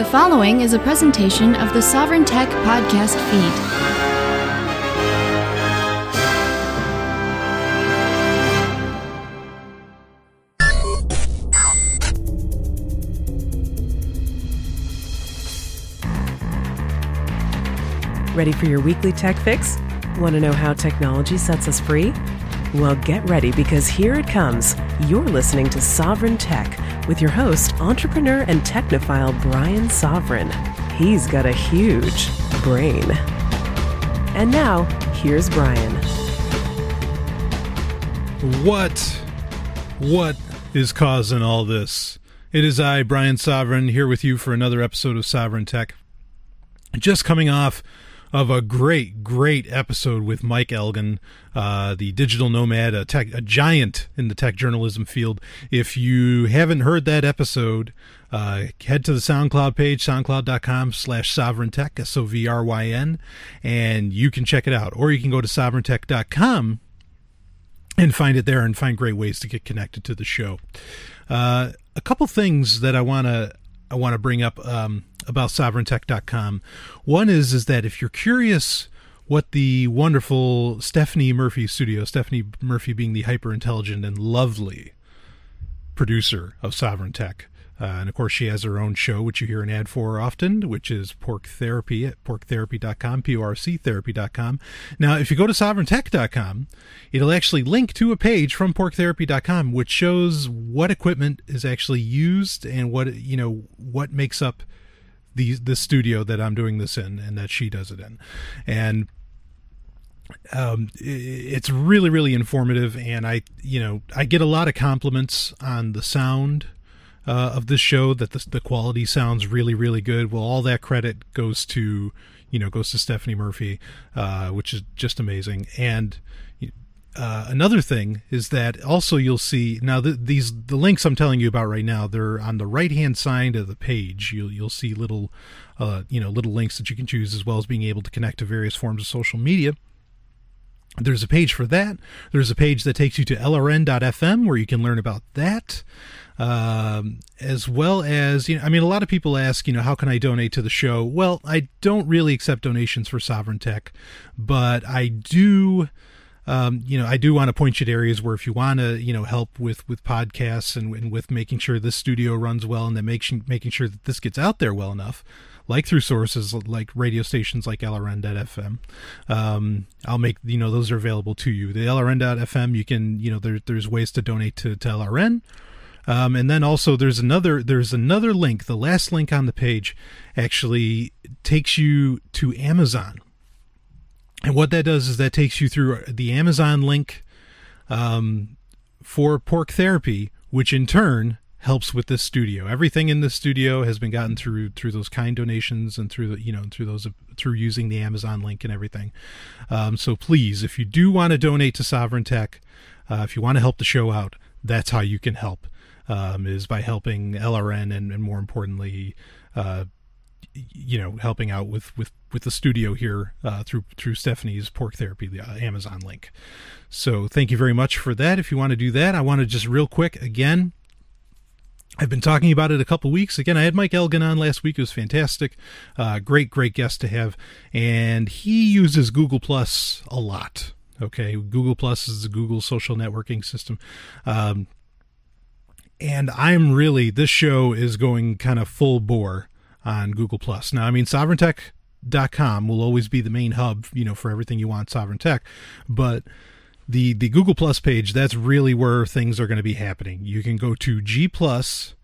The following is a presentation of the Sovryn Tech podcast feed. Ready for your weekly tech fix? Want to know how technology sets us free? Well, get ready because here it comes. You're listening to Sovryn Tech with your host, entrepreneur and technophile Brian Sovryn. He's got a huge brain. And now, here's Brian. What, what is causing all this? It is I, Brian Sovryn, here with you for another episode of Sovryn Tech. Just coming off of a great, great episode with Mike Elgan, uh, the digital nomad, a, tech, a giant in the tech journalism field. If you haven't heard that episode, uh, head to the SoundCloud page, soundcloud.com slash sovryntech, S-O-V-R-Y-N, and you can check it out. Or you can go to sovryntech.com and find it there and find great ways to get connected to the show. Uh, a couple things that I want to I want to bring up um, about sovryntech.com. One is is that if you're curious what the wonderful Stephanie Murphy studio, Stephanie Murphy being the hyper intelligent and lovely producer of Sovryn Tech, uh, and of course, she has her own show, which you hear an ad for often, which is Porc Therapy at porctherapy.com, P-O-R-C therapy.com. Now, if you go to sovryntech.com, it'll actually link to a page from porctherapy.com, which shows what equipment is actually used and what, you know, what makes up the, the studio that I'm doing this in and that she does it in. And um, it's really, really informative. And I, you know, I get a lot of compliments on the sound uh, of this show that the, the quality sounds really really good well all that credit goes to you know goes to stephanie murphy uh, which is just amazing and uh, another thing is that also you'll see now the, these the links I'm telling you about right now they're on the right hand side of the page you'll you'll see little uh, you know little links that you can choose as well as being able to connect to various forms of social media there's a page for that. There's a page that takes you to lrn.fm where you can learn about that. Um, as well as, you know, I mean, a lot of people ask, you know, how can I donate to the show? Well, I don't really accept donations for Sovryn Tech, but I do. Um, you know, I do want to point you to areas where if you want to, you know, help with with podcasts and, and with making sure this studio runs well and then making making sure that this gets out there well enough, like through sources like radio stations like LRN.FM. Um, I'll make you know those are available to you. The LRN.FM, you can you know there, there's ways to donate to, to LRN. Um, and then also there's another there's another link. The last link on the page actually takes you to Amazon. And what that does is that takes you through the Amazon link um, for porc therapy, which in turn helps with this studio. Everything in this studio has been gotten through through those kind donations and through the you know through those through using the Amazon link and everything. Um, so please, if you do want to donate to Sovryn Tech, uh, if you want to help the show out, that's how you can help. Um, is by helping LRN and, and more importantly, uh, you know, helping out with with with the studio here uh, through through Stephanie's Porc Therapy, the uh, Amazon link. So thank you very much for that. If you want to do that, I want to just real quick again I've been talking about it a couple weeks. Again, I had Mike Elgan on last week. It was fantastic. Uh, great, great guest to have. And he uses Google Plus a lot. Okay. Google Plus is the Google social networking system. Um, and I'm really, this show is going kind of full bore on Google Plus. Now, I mean, sovryntech.com will always be the main hub, you know, for everything you want Sovryn Tech. But the the Google Plus page, that's really where things are going to be happening. You can go to gplus.to,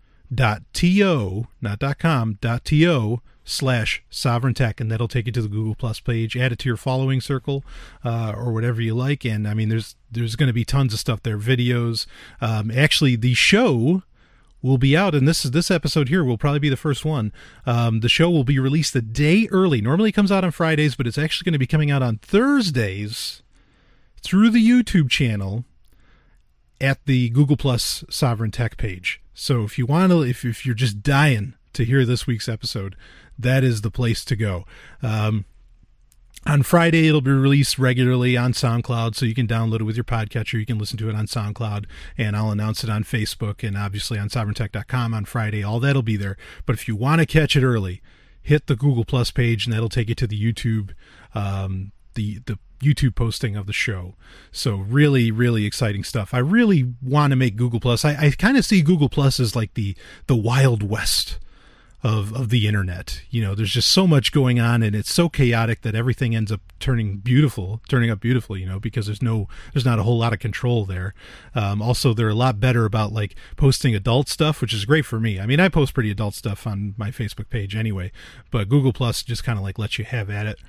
not dot .com, dot .to slash sovryn tech and that'll take you to the google plus page add it to your following circle uh, or whatever you like and i mean there's there's going to be tons of stuff there videos um, actually the show will be out and this is this episode here will probably be the first one um, the show will be released a day early normally comes out on fridays but it's actually going to be coming out on thursdays through the YouTube channel at the Google Plus Sovryn Tech page. So if you want to, if, if you're just dying to hear this week's episode, that is the place to go. Um, on Friday, it'll be released regularly on SoundCloud, so you can download it with your podcatcher. You can listen to it on SoundCloud, and I'll announce it on Facebook and obviously on sovryntech.com on Friday. All that'll be there. But if you want to catch it early, hit the Google Plus page, and that'll take you to the YouTube, um, the the YouTube posting of the show. So really, really exciting stuff. I really want to make Google Plus. I, I kind of see Google Plus as like the the Wild West of of the internet. You know, there's just so much going on, and it's so chaotic that everything ends up turning beautiful, turning up beautiful. You know, because there's no, there's not a whole lot of control there. Um, also, they're a lot better about like posting adult stuff, which is great for me. I mean, I post pretty adult stuff on my Facebook page anyway, but Google Plus just kind of like lets you have at it.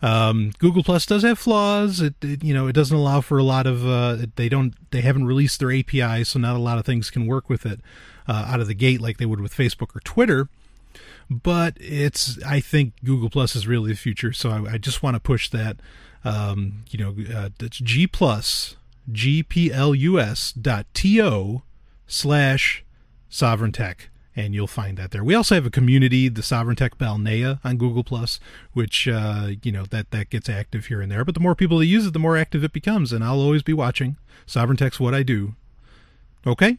Um, Google Plus does have flaws. It, it, you know it doesn't allow for a lot of uh, they don't they haven't released their API, so not a lot of things can work with it uh, out of the gate like they would with Facebook or Twitter but it's I think Google Plus is really the future. So I, I just want to push that. Um, you know, uh, that's G plus G P L U S dot T O slash Sovryn Tech. And you'll find that there. We also have a community, the Sovryn Tech Balnea on Google Plus, which uh, you know that that gets active here and there. But the more people that use it, the more active it becomes. And I'll always be watching. Sovryn Tech's what I do. Okay.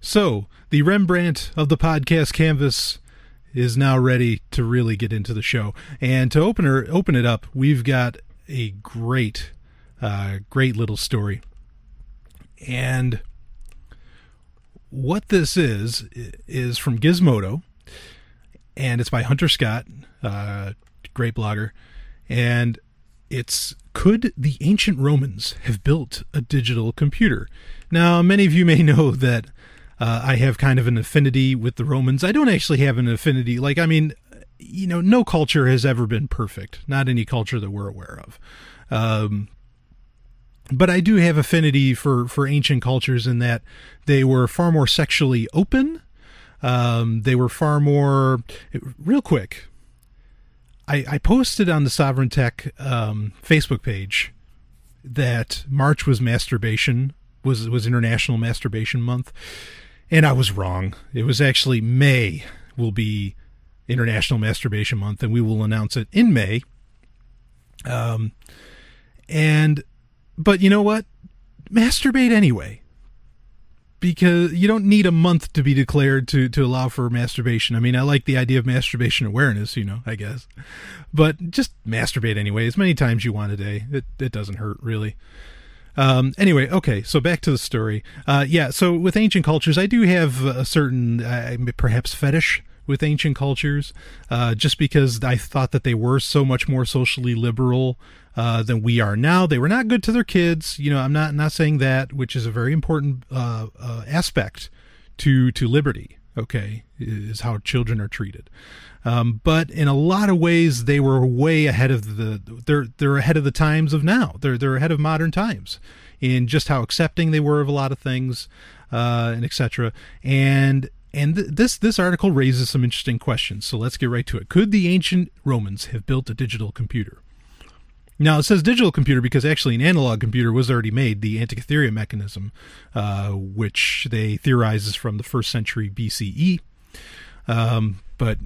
So the Rembrandt of the podcast canvas is now ready to really get into the show. And to open her open it up, we've got a great, uh, great little story. And what this is is from Gizmodo, and it's by Hunter Scott, uh, great blogger, and it's could the ancient Romans have built a digital computer? Now, many of you may know that uh, I have kind of an affinity with the Romans. I don't actually have an affinity. Like, I mean, you know, no culture has ever been perfect. Not any culture that we're aware of. Um, but I do have affinity for for ancient cultures in that they were far more sexually open. Um, they were far more. Real quick, I, I posted on the Sovryn Tech um, Facebook page that March was masturbation was was International Masturbation Month, and I was wrong. It was actually May will be International Masturbation Month, and we will announce it in May. Um, and but you know what? Masturbate anyway, because you don't need a month to be declared to to allow for masturbation. I mean, I like the idea of masturbation awareness, you know, I guess, but just masturbate anyway as many times you want a day. It it doesn't hurt really. Um, anyway, okay, so back to the story. Uh, yeah, so with ancient cultures, I do have a certain, uh, perhaps, fetish with ancient cultures, uh, just because I thought that they were so much more socially liberal uh, than we are now. They were not good to their kids. You know, I'm not not saying that, which is a very important uh, uh, aspect to to liberty. Okay, is how children are treated. Um, but in a lot of ways, they were way ahead of the they're they're ahead of the times of now. They're they're ahead of modern times in just how accepting they were of a lot of things, uh, and etc. And and th- this this article raises some interesting questions. So let's get right to it. Could the ancient Romans have built a digital computer? Now it says digital computer because actually an analog computer was already made, the Antikythera mechanism, uh, which they theorize is from the first century BCE. Um, but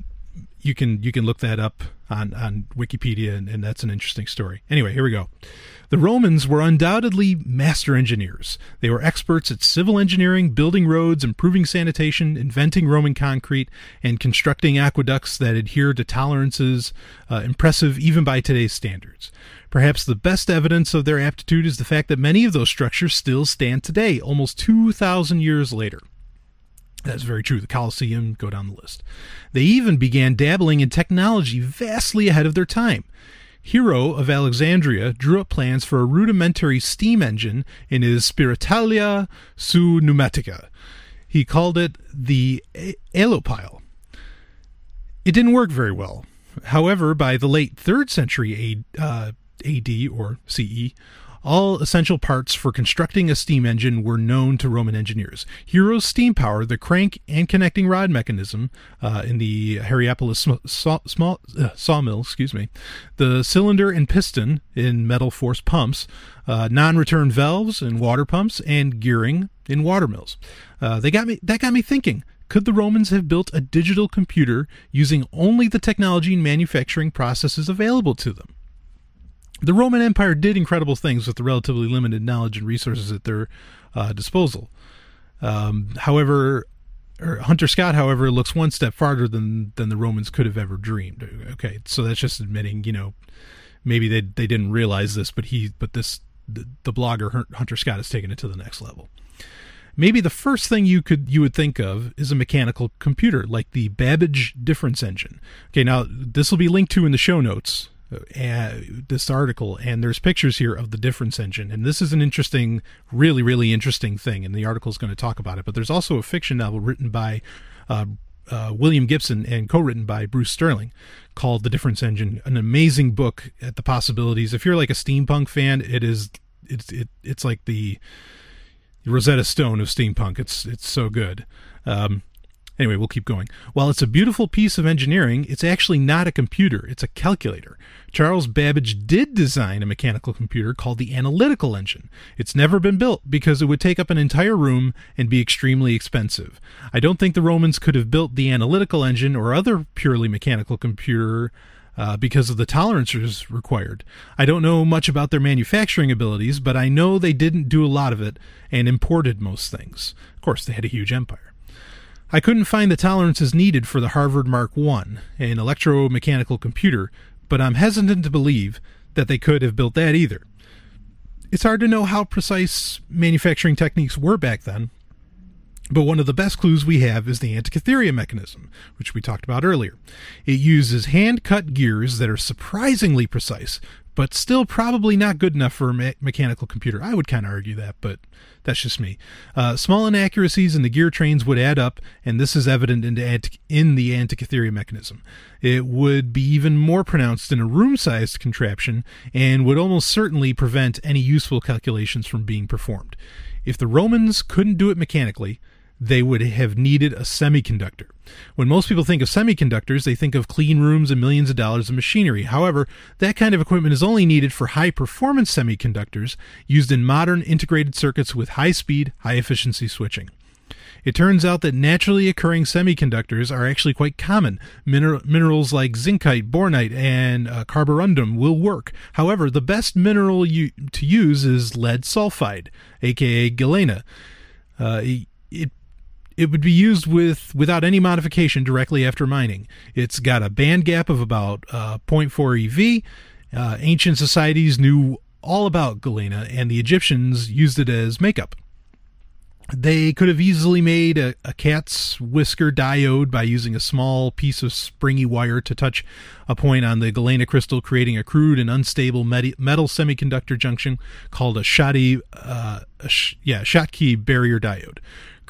you can you can look that up on on Wikipedia, and, and, that's an interesting story. Anyway, here we go. The Romans were undoubtedly master engineers. They were experts at civil engineering, building roads, improving sanitation, inventing Roman concrete, and constructing aqueducts that adhere to tolerances uh, impressive even by today's standards. Perhaps the best evidence of their aptitude is the fact that many of those structures still stand today, almost 2,000 years later. That's very true. The Colosseum, go down the list. They even began dabbling in technology vastly ahead of their time. Hero of Alexandria drew up plans for a rudimentary steam engine in his Spiritalia seu Pneumatica. He called it the Aeolipile. It didn't work very well. However, by the late 3rd century AD uh, or CE, all essential parts for constructing a steam engine were known to Roman engineers. Hero's steam power, the crank and connecting rod mechanism uh, in the Hierapolis sm- saw, small, uh, sawmill, excuse me, the cylinder and piston in metal force pumps, uh, non-return valves in water pumps, and gearing in water mills. Uh, they got me. That got me thinking. Could the Romans have built a digital computer using only the technology and manufacturing processes available to them? The Roman Empire did incredible things with the relatively limited knowledge and resources at their uh, disposal. Um, however, Hunter Scott, however, looks one step farther than than the Romans could have ever dreamed. Okay, so that's just admitting, you know, maybe they they didn't realize this, but he, but this the, the blogger Hunter Scott has taken it to the next level. Maybe the first thing you could you would think of is a mechanical computer like the Babbage difference engine. Okay, now this will be linked to in the show notes uh, this article, and there's pictures here of the difference engine. And this is an interesting, really, really interesting thing. And the article is going to talk about it. But there's also a fiction novel written by uh, uh, William Gibson and co-written by Bruce Sterling called The Difference Engine. An amazing book at the possibilities. If you're like a steampunk fan, it is it's it, it's like the Rosetta Stone of steampunk. It's it's so good. Um, Anyway, we'll keep going. While it's a beautiful piece of engineering, it's actually not a computer, it's a calculator. Charles Babbage did design a mechanical computer called the analytical engine. It's never been built because it would take up an entire room and be extremely expensive. I don't think the Romans could have built the analytical engine or other purely mechanical computer uh, because of the tolerances required. I don't know much about their manufacturing abilities, but I know they didn't do a lot of it and imported most things. Of course, they had a huge empire. I couldn't find the tolerances needed for the Harvard Mark I, an electromechanical computer, but I'm hesitant to believe that they could have built that either. It's hard to know how precise manufacturing techniques were back then, but one of the best clues we have is the Antikythera mechanism, which we talked about earlier. It uses hand cut gears that are surprisingly precise, but still probably not good enough for a me- mechanical computer. I would kind of argue that, but that's just me. Uh, small inaccuracies in the gear trains would add up, and this is evident in the, in the Antikythera mechanism. It would be even more pronounced in a room sized contraption and would almost certainly prevent any useful calculations from being performed. If the Romans couldn't do it mechanically, they would have needed a semiconductor. When most people think of semiconductors, they think of clean rooms and millions of dollars of machinery. However, that kind of equipment is only needed for high performance semiconductors used in modern integrated circuits with high speed, high efficiency switching. It turns out that naturally occurring semiconductors are actually quite common. Miner- minerals like zincite, bornite, and uh, carborundum will work. However, the best mineral u- to use is lead sulfide, aka galena. Uh, it it would be used with without any modification directly after mining. It's got a band gap of about uh, 0.4 EV. Uh, ancient societies knew all about galena, and the Egyptians used it as makeup. They could have easily made a, a, cat's whisker diode by using a small piece of springy wire to touch a point on the galena crystal, creating a crude and unstable metal semiconductor junction called a Schottky, uh, a sh- yeah, Schottky barrier diode.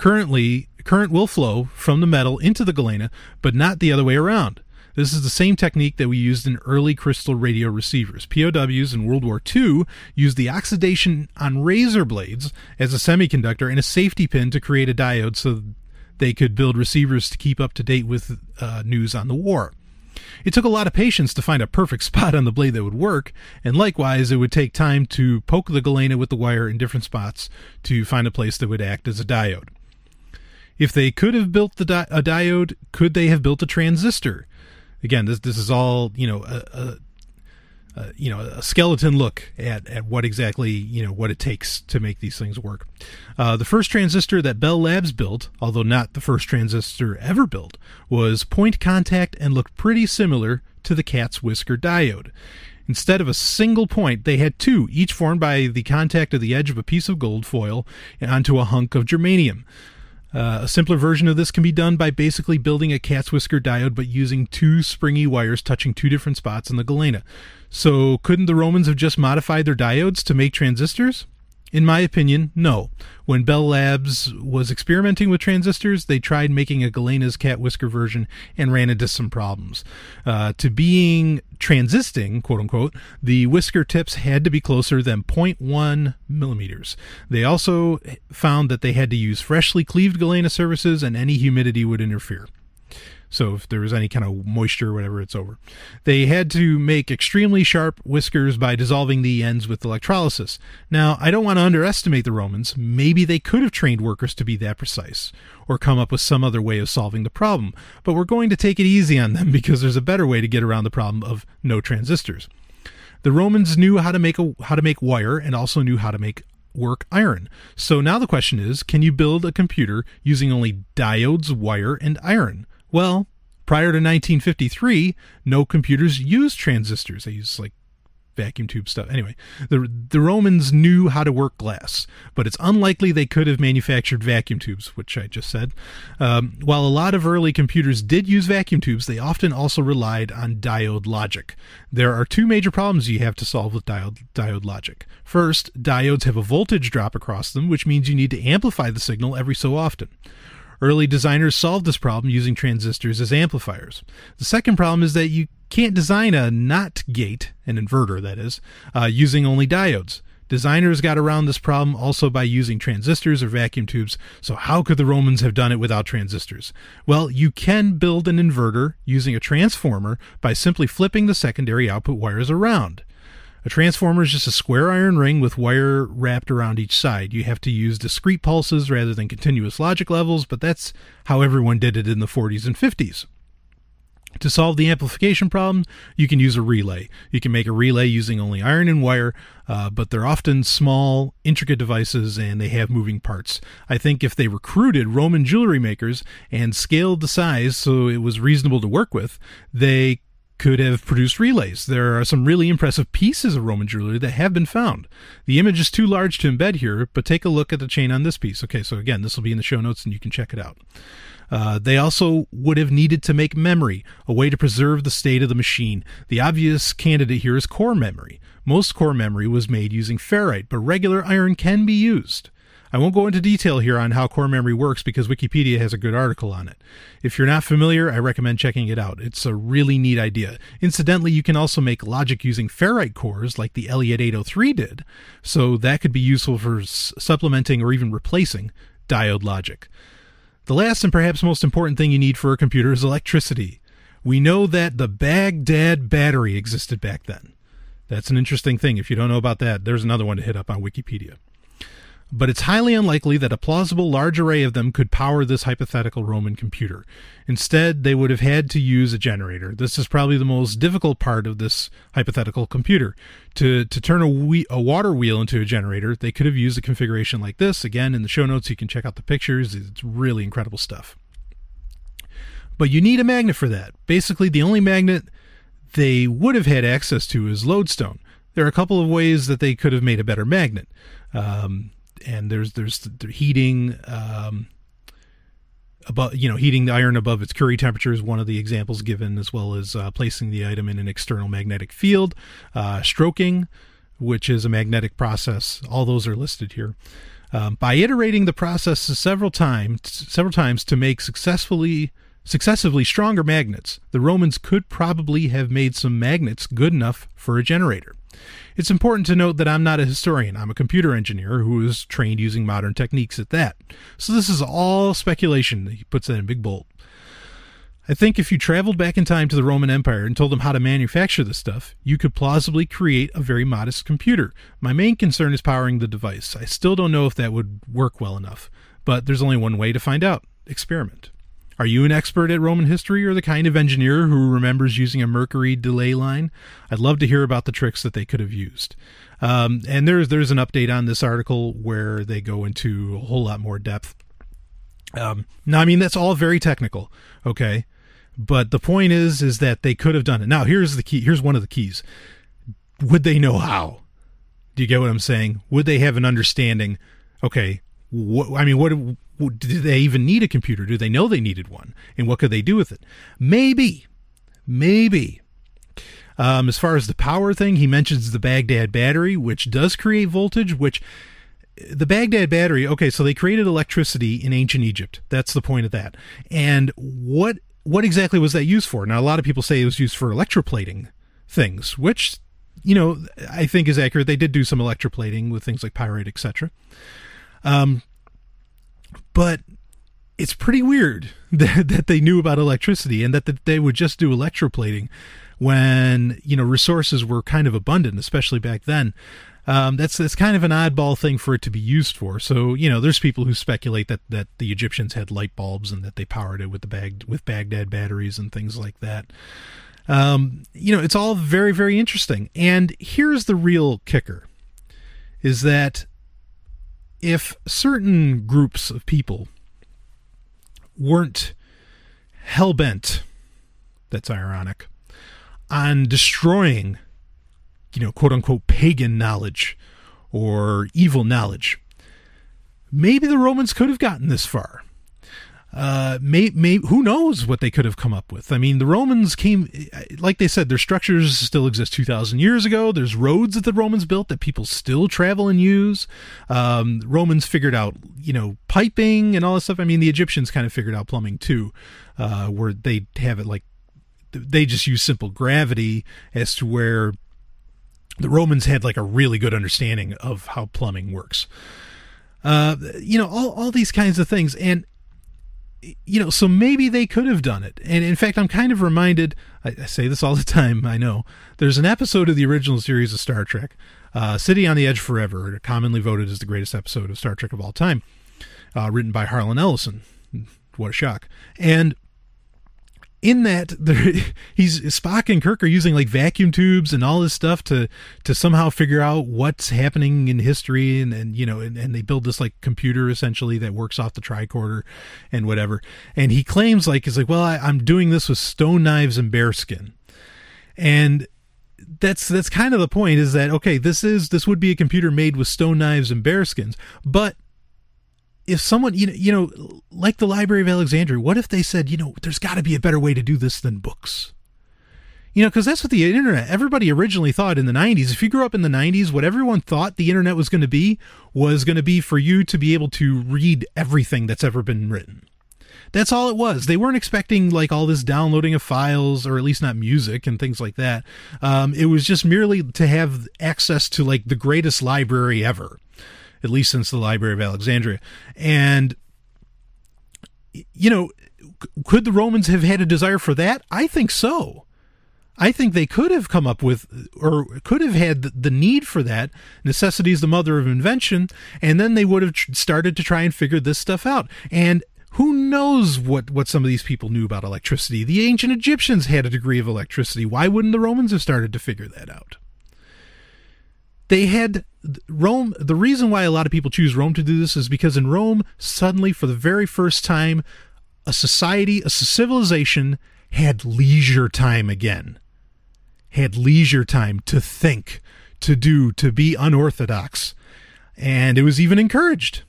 Currently, current will flow from the metal into the galena, but not the other way around. This is the same technique that we used in early crystal radio receivers. POWs in World War II used the oxidation on razor blades as a semiconductor and a safety pin to create a diode so they could build receivers to keep up to date with uh, news on the war. It took a lot of patience to find a perfect spot on the blade that would work, and likewise, it would take time to poke the galena with the wire in different spots to find a place that would act as a diode. If they could have built the di- a diode, could they have built a transistor? Again, this this is all you know a, a, a, you know a skeleton look at at what exactly you know what it takes to make these things work. Uh, the first transistor that Bell Labs built, although not the first transistor ever built, was point contact and looked pretty similar to the cat's whisker diode. Instead of a single point, they had two, each formed by the contact of the edge of a piece of gold foil onto a hunk of germanium. Uh, a simpler version of this can be done by basically building a cat's whisker diode but using two springy wires touching two different spots in the galena. So, couldn't the Romans have just modified their diodes to make transistors? In my opinion, no. When Bell Labs was experimenting with transistors, they tried making a Galena's cat whisker version and ran into some problems. Uh, to being transisting, quote unquote, the whisker tips had to be closer than 0.1 millimeters. They also found that they had to use freshly cleaved Galena surfaces and any humidity would interfere. So if there was any kind of moisture or whatever, it's over. They had to make extremely sharp whiskers by dissolving the ends with electrolysis. Now, I don't want to underestimate the Romans. Maybe they could have trained workers to be that precise or come up with some other way of solving the problem. But we're going to take it easy on them because there's a better way to get around the problem of no transistors. The Romans knew how to make a how to make wire and also knew how to make work iron. So now the question is, can you build a computer using only diodes, wire, and iron? Well, prior to 1953, no computers used transistors. They used like vacuum tube stuff. Anyway, the the Romans knew how to work glass, but it's unlikely they could have manufactured vacuum tubes, which I just said. Um, while a lot of early computers did use vacuum tubes, they often also relied on diode logic. There are two major problems you have to solve with diode, diode logic. First, diodes have a voltage drop across them, which means you need to amplify the signal every so often. Early designers solved this problem using transistors as amplifiers. The second problem is that you can't design a NOT gate, an inverter that is, uh, using only diodes. Designers got around this problem also by using transistors or vacuum tubes, so how could the Romans have done it without transistors? Well, you can build an inverter using a transformer by simply flipping the secondary output wires around. A transformer is just a square iron ring with wire wrapped around each side. You have to use discrete pulses rather than continuous logic levels, but that's how everyone did it in the 40s and 50s. To solve the amplification problem, you can use a relay. You can make a relay using only iron and wire, uh, but they're often small, intricate devices and they have moving parts. I think if they recruited Roman jewelry makers and scaled the size so it was reasonable to work with, they could have produced relays. There are some really impressive pieces of Roman jewelry that have been found. The image is too large to embed here, but take a look at the chain on this piece. Okay, so again, this will be in the show notes and you can check it out. Uh, they also would have needed to make memory, a way to preserve the state of the machine. The obvious candidate here is core memory. Most core memory was made using ferrite, but regular iron can be used. I won't go into detail here on how core memory works because Wikipedia has a good article on it. If you're not familiar, I recommend checking it out. It's a really neat idea. Incidentally, you can also make logic using ferrite cores like the Elliott 803 did, so that could be useful for supplementing or even replacing diode logic. The last and perhaps most important thing you need for a computer is electricity. We know that the Baghdad battery existed back then. That's an interesting thing. If you don't know about that, there's another one to hit up on Wikipedia but it's highly unlikely that a plausible large array of them could power this hypothetical Roman computer. Instead, they would have had to use a generator. This is probably the most difficult part of this hypothetical computer. To, to turn a, we- a water wheel into a generator, they could have used a configuration like this. Again, in the show notes, you can check out the pictures. It's really incredible stuff. But you need a magnet for that. Basically, the only magnet they would have had access to is lodestone. There are a couple of ways that they could have made a better magnet. Um, and there's there's heating um, above you know heating the iron above its Curie temperature is one of the examples given, as well as uh, placing the item in an external magnetic field, uh, stroking, which is a magnetic process. All those are listed here. Um, by iterating the process several times, several times to make successfully successively stronger magnets, the Romans could probably have made some magnets good enough for a generator. It's important to note that I'm not a historian. I'm a computer engineer who is trained using modern techniques at that. So this is all speculation. He puts that in big bold. I think if you traveled back in time to the Roman Empire and told them how to manufacture this stuff, you could plausibly create a very modest computer. My main concern is powering the device. I still don't know if that would work well enough, but there's only one way to find out experiment. Are you an expert at Roman history or the kind of engineer who remembers using a Mercury delay line? I'd love to hear about the tricks that they could have used. Um, and there's there's an update on this article where they go into a whole lot more depth. Um, now, I mean that's all very technical, okay, but the point is is that they could have done it. Now, here's the key. Here's one of the keys. Would they know how? Do you get what I'm saying? Would they have an understanding? Okay, what, I mean, what did they even need a computer? Do they know they needed one? And what could they do with it? Maybe, maybe. Um, as far as the power thing, he mentions the Baghdad battery, which does create voltage, which the Baghdad battery, okay, so they created electricity in ancient Egypt. That's the point of that. And what what exactly was that used for? Now a lot of people say it was used for electroplating things, which you know, I think is accurate. They did do some electroplating with things like pyrite, etc. Um, but it's pretty weird that, that they knew about electricity and that, that they would just do electroplating when you know resources were kind of abundant, especially back then. Um, that's that's kind of an oddball thing for it to be used for. So you know, there's people who speculate that that the Egyptians had light bulbs and that they powered it with the bag with Baghdad batteries and things like that. Um, you know, it's all very, very interesting. And here's the real kicker is that if certain groups of people weren't hell bent, that's ironic, on destroying, you know, quote unquote pagan knowledge or evil knowledge, maybe the Romans could have gotten this far uh, may, may, who knows what they could have come up with? I mean, the Romans came, like they said, their structures still exist 2,000 years ago. There's roads that the Romans built that people still travel and use. Um, Romans figured out, you know, piping and all this stuff. I mean, the Egyptians kind of figured out plumbing too, uh, where they have it like, they just use simple gravity as to where the Romans had like a really good understanding of how plumbing works. Uh, you know, all, all these kinds of things. And you know, so maybe they could have done it. And in fact, I'm kind of reminded, I, I, say this all the time, I know. There's an episode of the original series of Star Trek, uh, City on the Edge Forever, commonly voted as the greatest episode of Star Trek of all time, uh, written by Harlan Ellison. What a shock. And in that he's Spock and Kirk are using like vacuum tubes and all this stuff to to somehow figure out what's happening in history and, and you know and, and they build this like computer essentially that works off the tricorder and whatever. And he claims like he's like well I, I'm doing this with stone knives and bearskin and that's that's kind of the point is that okay this is this would be a computer made with stone knives and bearskins but if someone you know you know like the library of alexandria what if they said you know there's got to be a better way to do this than books? You know because that's what the internet everybody originally thought in the 90s if you grew up in the 90s what everyone thought the internet was going to be was going to be for you to be able to read everything that's ever been written. That's all it was. They weren't expecting like all this downloading of files or at least not music and things like that. Um, it was just merely to have access to like the greatest library ever at least since the Library of Alexandria. And, you know, could the Romans have had a desire for that? I think so. I think they could have come up with, or could have had the need for that. Necessity is the mother of invention, and then they would have started to try and figure this stuff out. And who knows what, what some of these people knew about electricity? The ancient Egyptians had a degree of electricity. Why wouldn't the Romans have started to figure that out? They had Rome, the reason why a lot of people choose Rome to do this is because in Rome, suddenly, for the very first time, a society, a civilization had leisure time again. Had leisure time to think, to do, to be unorthodox. And it was even encouraged.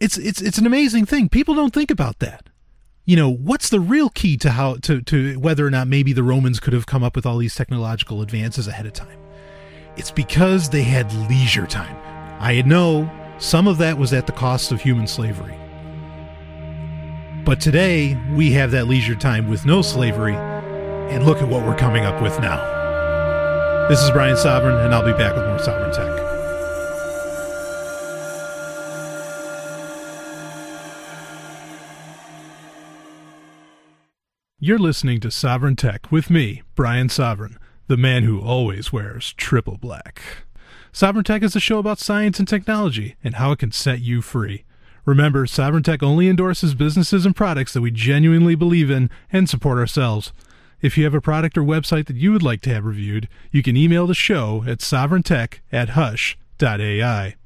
It's it's it's an amazing thing. People don't think about that. You know, what's the real key to how to, to whether or not maybe the Romans could have come up with all these technological advances ahead of time? It's because they had leisure time. I know some of that was at the cost of human slavery. But today, we have that leisure time with no slavery, and look at what we're coming up with now. This is Brian Sovryn, and I'll be back with more Sovryn Tech. You're listening to Sovryn Tech with me, Brian Sovryn the man who always wears triple black. Sovryn Tech is a show about science and technology and how it can set you free. Remember, Sovryn Tech only endorses businesses and products that we genuinely believe in and support ourselves. If you have a product or website that you would like to have reviewed, you can email the show at sovryntech at hush.ai.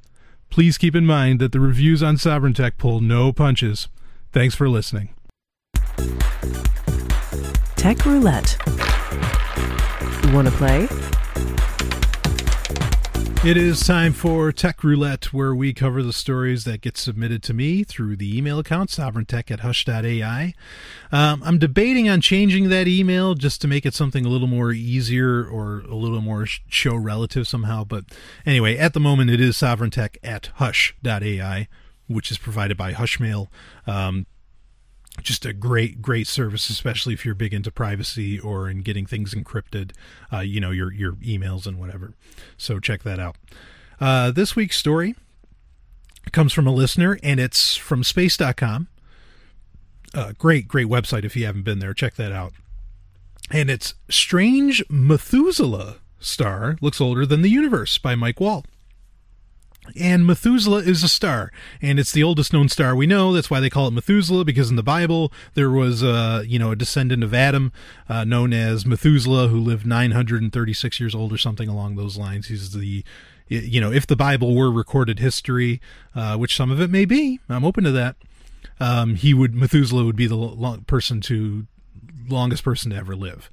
Please keep in mind that the reviews on Sovryn Tech pull no punches. Thanks for listening. Tech Roulette You Want to play? It is time for Tech Roulette, where we cover the stories that get submitted to me through the email account, sovryntech at hush.ai. Um, I'm debating on changing that email just to make it something a little more easier or a little more show relative somehow. But anyway, at the moment, it is sovryntech at hush.ai, which is provided by Hushmail. Um, just a great great service especially if you're big into privacy or in getting things encrypted uh, you know your your emails and whatever. So check that out. Uh, this week's story comes from a listener and it's from space.com uh, great great website if you haven't been there. Check that out. And it's strange methuselah star looks older than the universe by mike wall And Methuselah is a star, and it's the oldest known star we know. That's why they call it Methuselah, because in the Bible there was, uh, you know, a descendant of Adam uh, known as Methuselah who lived 936 years old or something along those lines. He's the, you know, if the Bible were recorded history, uh, which some of it may be, I'm open to that. Um, he would Methuselah would be the long person to longest person to ever live.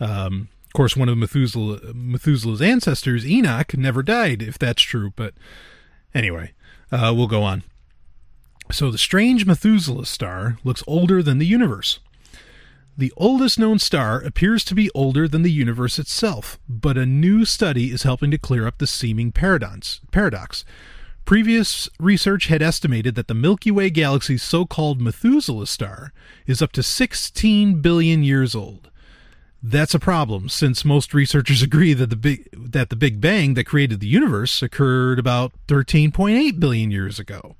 Um, course, one of Methuselah, Methuselah's ancestors, Enoch, never died, if that's true. But anyway, uh, we'll go on. So the strange Methuselah star looks older than the universe. The oldest known star appears to be older than the universe itself, but a new study is helping to clear up the seeming paradox. paradox. Previous research had estimated that the Milky Way galaxy's so called Methuselah star is up to 16 billion years old. That's a problem, since most researchers agree that the big that the Big Bang that created the universe occurred about 13.8 billion years ago.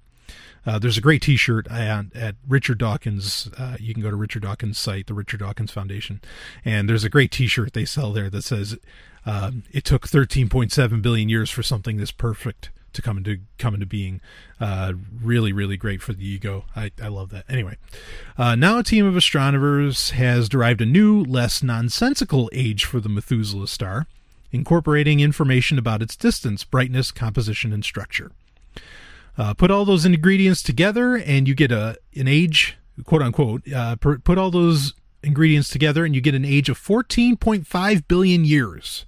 Uh, there's a great T-shirt at, at Richard Dawkins. Uh, you can go to Richard Dawkins' site, the Richard Dawkins Foundation, and there's a great T-shirt they sell there that says um, it took 13.7 billion years for something this perfect to come into come into being. Uh, really, really great for the ego. I, I love that. Anyway, uh, now a team of astronomers has derived a new, less nonsensical age for the Methuselah star, incorporating information about its distance, brightness, composition, and structure. Uh, put all those ingredients together, and you get a an age, quote unquote. Uh, put all those ingredients together, and you get an age of 14.5 billion years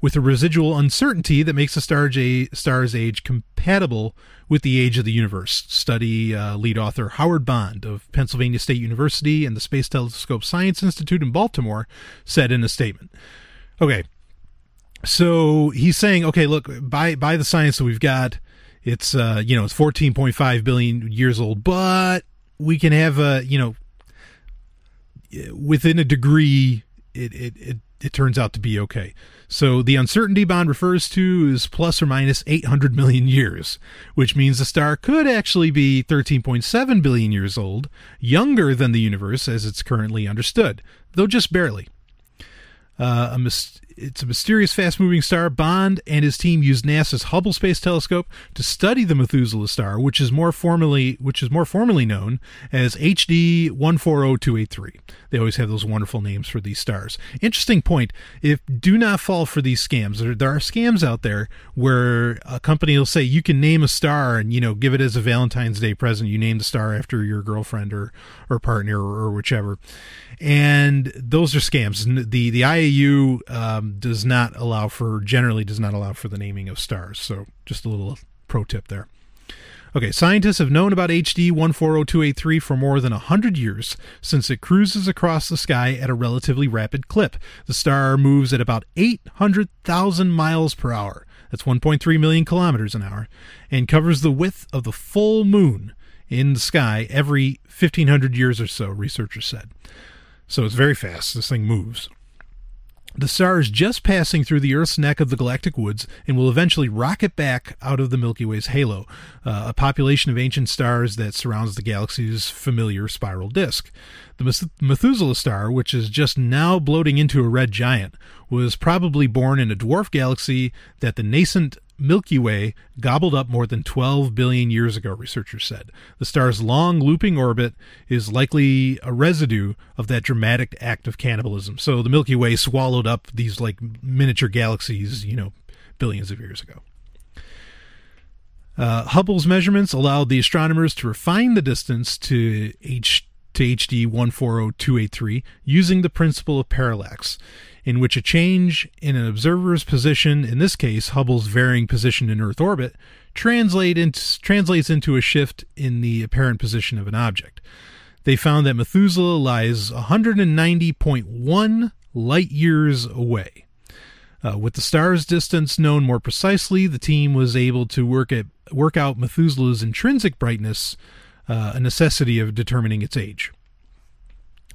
with a residual uncertainty that makes a star's age, star's age compatible with the age of the universe. Study uh, lead author Howard Bond of Pennsylvania State University and the Space Telescope Science Institute in Baltimore said in a statement. Okay, so he's saying, okay, look, by by the science that we've got, it's uh, you know it's 14.5 billion years old, but we can have a you know within a degree, it it it, it turns out to be okay. So the uncertainty Bond refers to is plus or minus 800 million years, which means the star could actually be 13.7 billion years old, younger than the universe as it's currently understood, though just barely. Uh, a mis- it's a mysterious, fast moving star. Bond and his team used NASA's Hubble Space Telescope to study the Methuselah star, which is more formally which is more formally known as HD 140283. They always have those wonderful names for these stars. Interesting point. If do not fall for these scams. There, there are scams out there where a company will say you can name a star and you know give it as a Valentine's Day present. You name the star after your girlfriend or or partner or, or whichever and those are scams. The the IAU um, Um, does not allow for generally does not allow for the naming of stars. So just a little pro tip there. Okay, scientists have known about HD 140283 for more than 100 years since it cruises across the sky at a relatively rapid clip. The star moves at about 800,000 miles per hour. That's 1.3 million kilometers an hour and covers the width of the full moon in the sky every 1500 years or so, researchers said. So it's very fast. This thing moves. The star is just passing through the Earth's neck of the galactic woods and will eventually rocket back out of the Milky Way's halo, uh, a population of ancient stars that surrounds the galaxy's familiar spiral disk. The Methuselah star, which is just now bloating into a red giant, was probably born in a dwarf galaxy that the nascent Milky Way gobbled up more than 12 billion years ago, researchers said. The star's long looping orbit is likely a residue of that dramatic act of cannibalism. So the Milky Way swallowed up these like miniature galaxies, you know, billions of years ago. Uh, Hubble's measurements allowed the astronomers to refine the distance to H to HD 140283 using the principle of parallax in which a change in an observer's position, in this case Hubble's varying position in Earth orbit, translate into, translates into a shift in the apparent position of an object. They found that Methuselah lies 190.1 light years away. Uh, with the star's distance known more precisely, the team was able to work at work out Methuselah's intrinsic brightness, uh, a necessity of determining its age.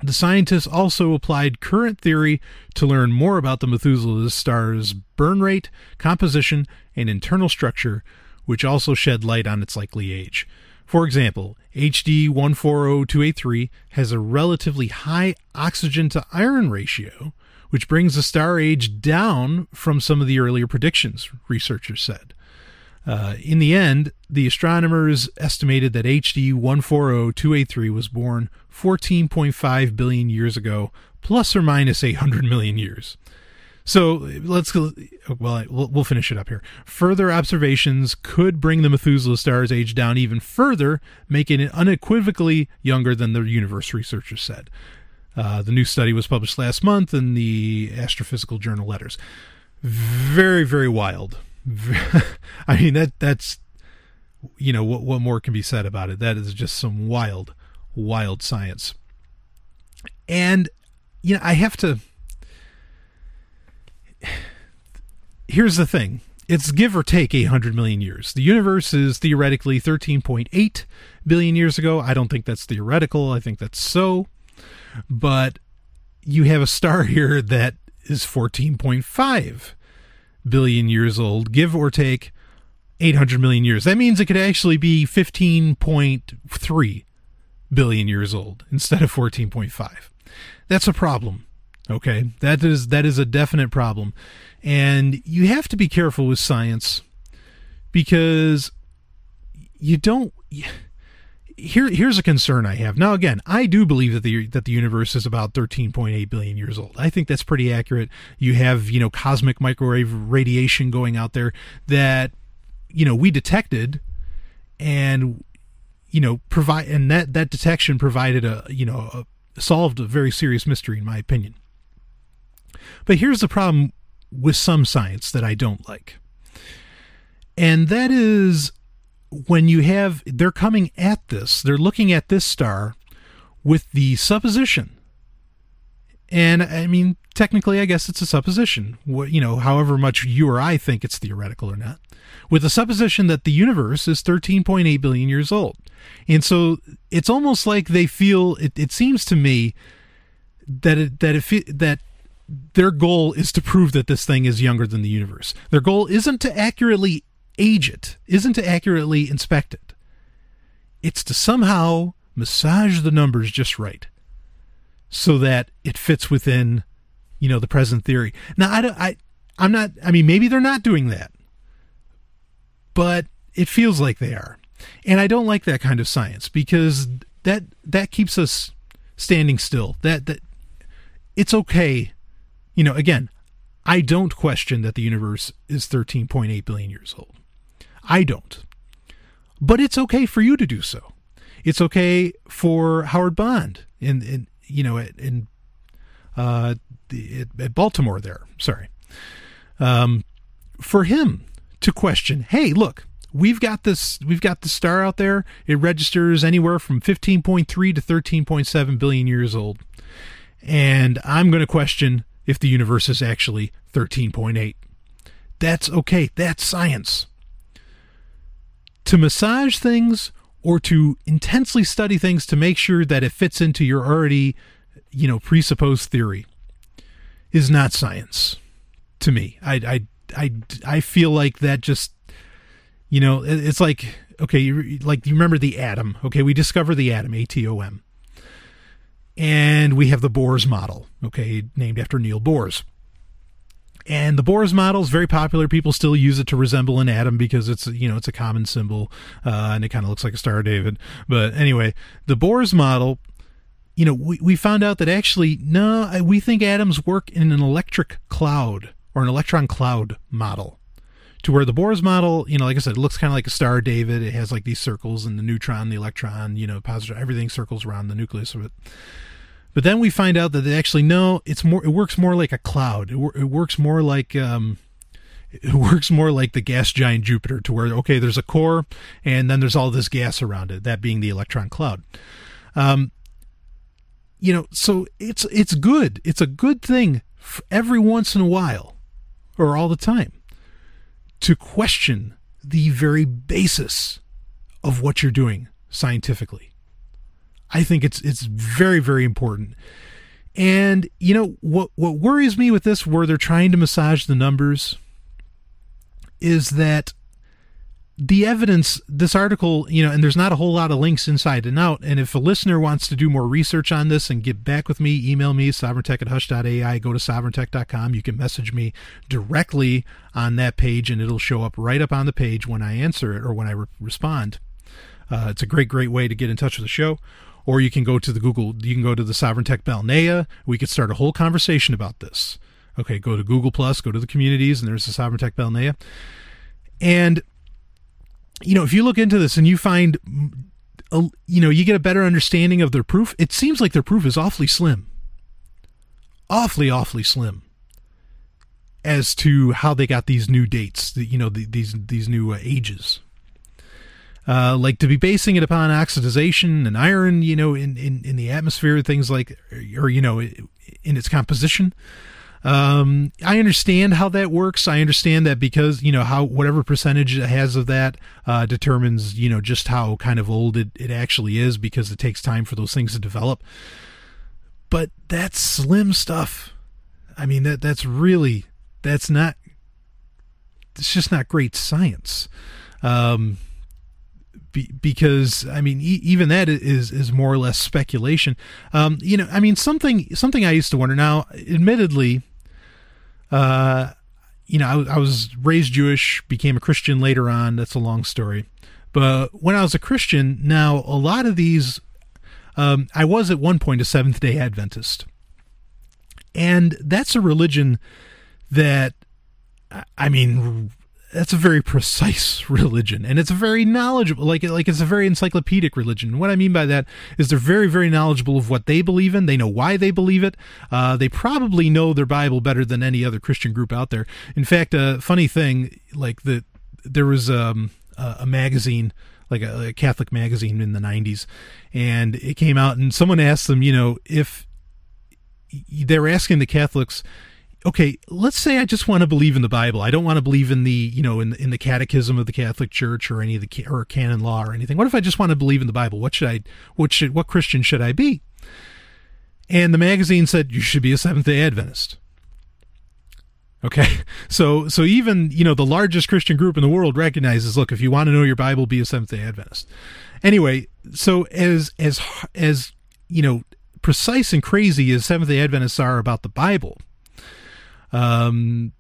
The scientists also applied current theory to learn more about the Methuselah star's burn rate, composition, and internal structure, which also shed light on its likely age. For example, HD 140283 has a relatively high oxygen to iron ratio, which brings the star age down from some of the earlier predictions, researchers said. Uh, in the end, the astronomers estimated that HD 140283 was born 14.5 billion years ago, plus or minus 800 million years. So let's go. Well, we'll finish it up here. Further observations could bring the Methuselah star's age down even further, making it unequivocally younger than the universe researchers said. Uh, the new study was published last month in the Astrophysical Journal Letters. Very, very wild. I mean that that's you know what what more can be said about it? That is just some wild, wild science. And you know I have to. Here's the thing. It's give or take 800 million years. The universe is theoretically 13.8 billion years ago. I don't think that's theoretical. I think that's so. But you have a star here that is 14.5 billion years old, give or take 800 million years. That means it could actually be 15.3 billion years old instead of 14.5. That's a problem. Okay? That is that is a definite problem. And you have to be careful with science because you don't here here's a concern I have. Now again, I do believe that the that the universe is about 13.8 billion years old. I think that's pretty accurate. You have, you know, cosmic microwave radiation going out there that you know, we detected and you know, provide and that that detection provided a, you know, a, solved a very serious mystery in my opinion. But here's the problem with some science that I don't like. And that is when you have they're coming at this, they're looking at this star with the supposition. And I mean, technically, I guess it's a supposition. What you know, however much you or I think it's theoretical or not, with the supposition that the universe is 13.8 billion years old, and so it's almost like they feel. It, it seems to me that it, that if it, that their goal is to prove that this thing is younger than the universe. Their goal isn't to accurately age it, isn't to accurately inspect it. It's to somehow massage the numbers just right so that it fits within, you know, the present theory. Now, I, don't, I, I'm not, I mean, maybe they're not doing that, but it feels like they are. And I don't like that kind of science because that, that keeps us standing still. That, that, it's okay. You know, again, I don't question that the universe is 13.8 billion years old. I don't. But it's okay for you to do so. It's okay for Howard Bond in, in you know, in uh, at Baltimore there. Sorry. Um, for him to question, hey, look, we've got this we've got the star out there. It registers anywhere from 15.3 to 13.7 billion years old. And I'm going to question if the universe is actually 13.8. That's okay. That's science to massage things or to intensely study things to make sure that it fits into your already, you know, presupposed theory is not science to me. I, I, I, I feel like that just, you know, it's like, okay, like you remember the atom. Okay, we discover the atom, A T O M. And we have the Bohr's model, okay, named after Neil Bohr's. And the Bohr's model is very popular. People still use it to resemble an atom because it's you know it's a common symbol uh, and it kind of looks like a Star of David. But anyway, the Bohr's model, you know, we, we found out that actually no, we think atoms work in an electric cloud or an electron cloud model. To where the Bohr's model, you know, like I said, it looks kind of like a Star David. It has like these circles and the neutron, the electron, you know, positive, everything circles around the nucleus of it. But then we find out that they actually no, it's more. It works more like a cloud. It, it works more like um, it works more like the gas giant Jupiter, to where okay, there's a core, and then there's all this gas around it. That being the electron cloud. Um, you know, so it's it's good. It's a good thing every once in a while, or all the time, to question the very basis of what you're doing scientifically. I think it's it's very very important. And you know what what worries me with this where they're trying to massage the numbers is that the evidence, this article, you know, and there's not a whole lot of links inside and out. And if a listener wants to do more research on this and get back with me, email me, sovryntech at hush.ai, go to sovryntech.com. You can message me directly on that page and it'll show up right up on the page when I answer it or when I re- respond. Uh, it's a great, great way to get in touch with the show. Or you can go to the Google, you can go to the Sovryn Tech Balnea. We could start a whole conversation about this. Okay, go to Google Plus, go to the communities, and there's the Sovryn Tech Balnea. And you know, if you look into this and you find, you know, you get a better understanding of their proof, it seems like their proof is awfully slim. Awfully, awfully slim as to how they got these new dates, you know, these these new uh, ages. Uh, like to be basing it upon oxidization and iron, you know, in, in, in the atmosphere, things like, or, you know, in its composition. Um, I understand how that works. I understand that because you know how whatever percentage it has of that uh, determines you know just how kind of old it, it actually is because it takes time for those things to develop. But that's slim stuff. I mean that that's really that's not. It's just not great science. Um, be, because I mean, e- even that is is more or less speculation. Um, you know, I mean, something something I used to wonder. Now, admittedly, uh, you know, I, I, was raised Jewish, became a Christian later on. That's a long story. But when I was a Christian, now a lot of these, um, I was at one point a Seventh day Adventist. And that's a religion that, I mean, that's a very precise religion and it's a very knowledgeable like like it's a very encyclopedic religion. What i mean by that is they're very very knowledgeable of what they believe in. They know why they believe it. Uh, they probably know their bible better than any other christian group out there. In fact a funny thing like the there was um, a magazine like a, a catholic magazine in the 90s and it came out and someone asked them you know if they're asking the catholics okay, let's say I just want to believe in the Bible. I don't want to believe in the, you know, in in the catechism of the Catholic Church or any of the or canon law or anything. What if I just want to believe in the Bible? What should I what should what Christian should I be? And the magazine said you should be a Seventh-day Adventist. Okay. So so even, you know, the largest Christian group in the world recognizes, look, if you want to know your Bible, be a Seventh-day Adventist. Anyway, so as as as, you know, precise and crazy as Seventh-day Adventists are about the Bible, um,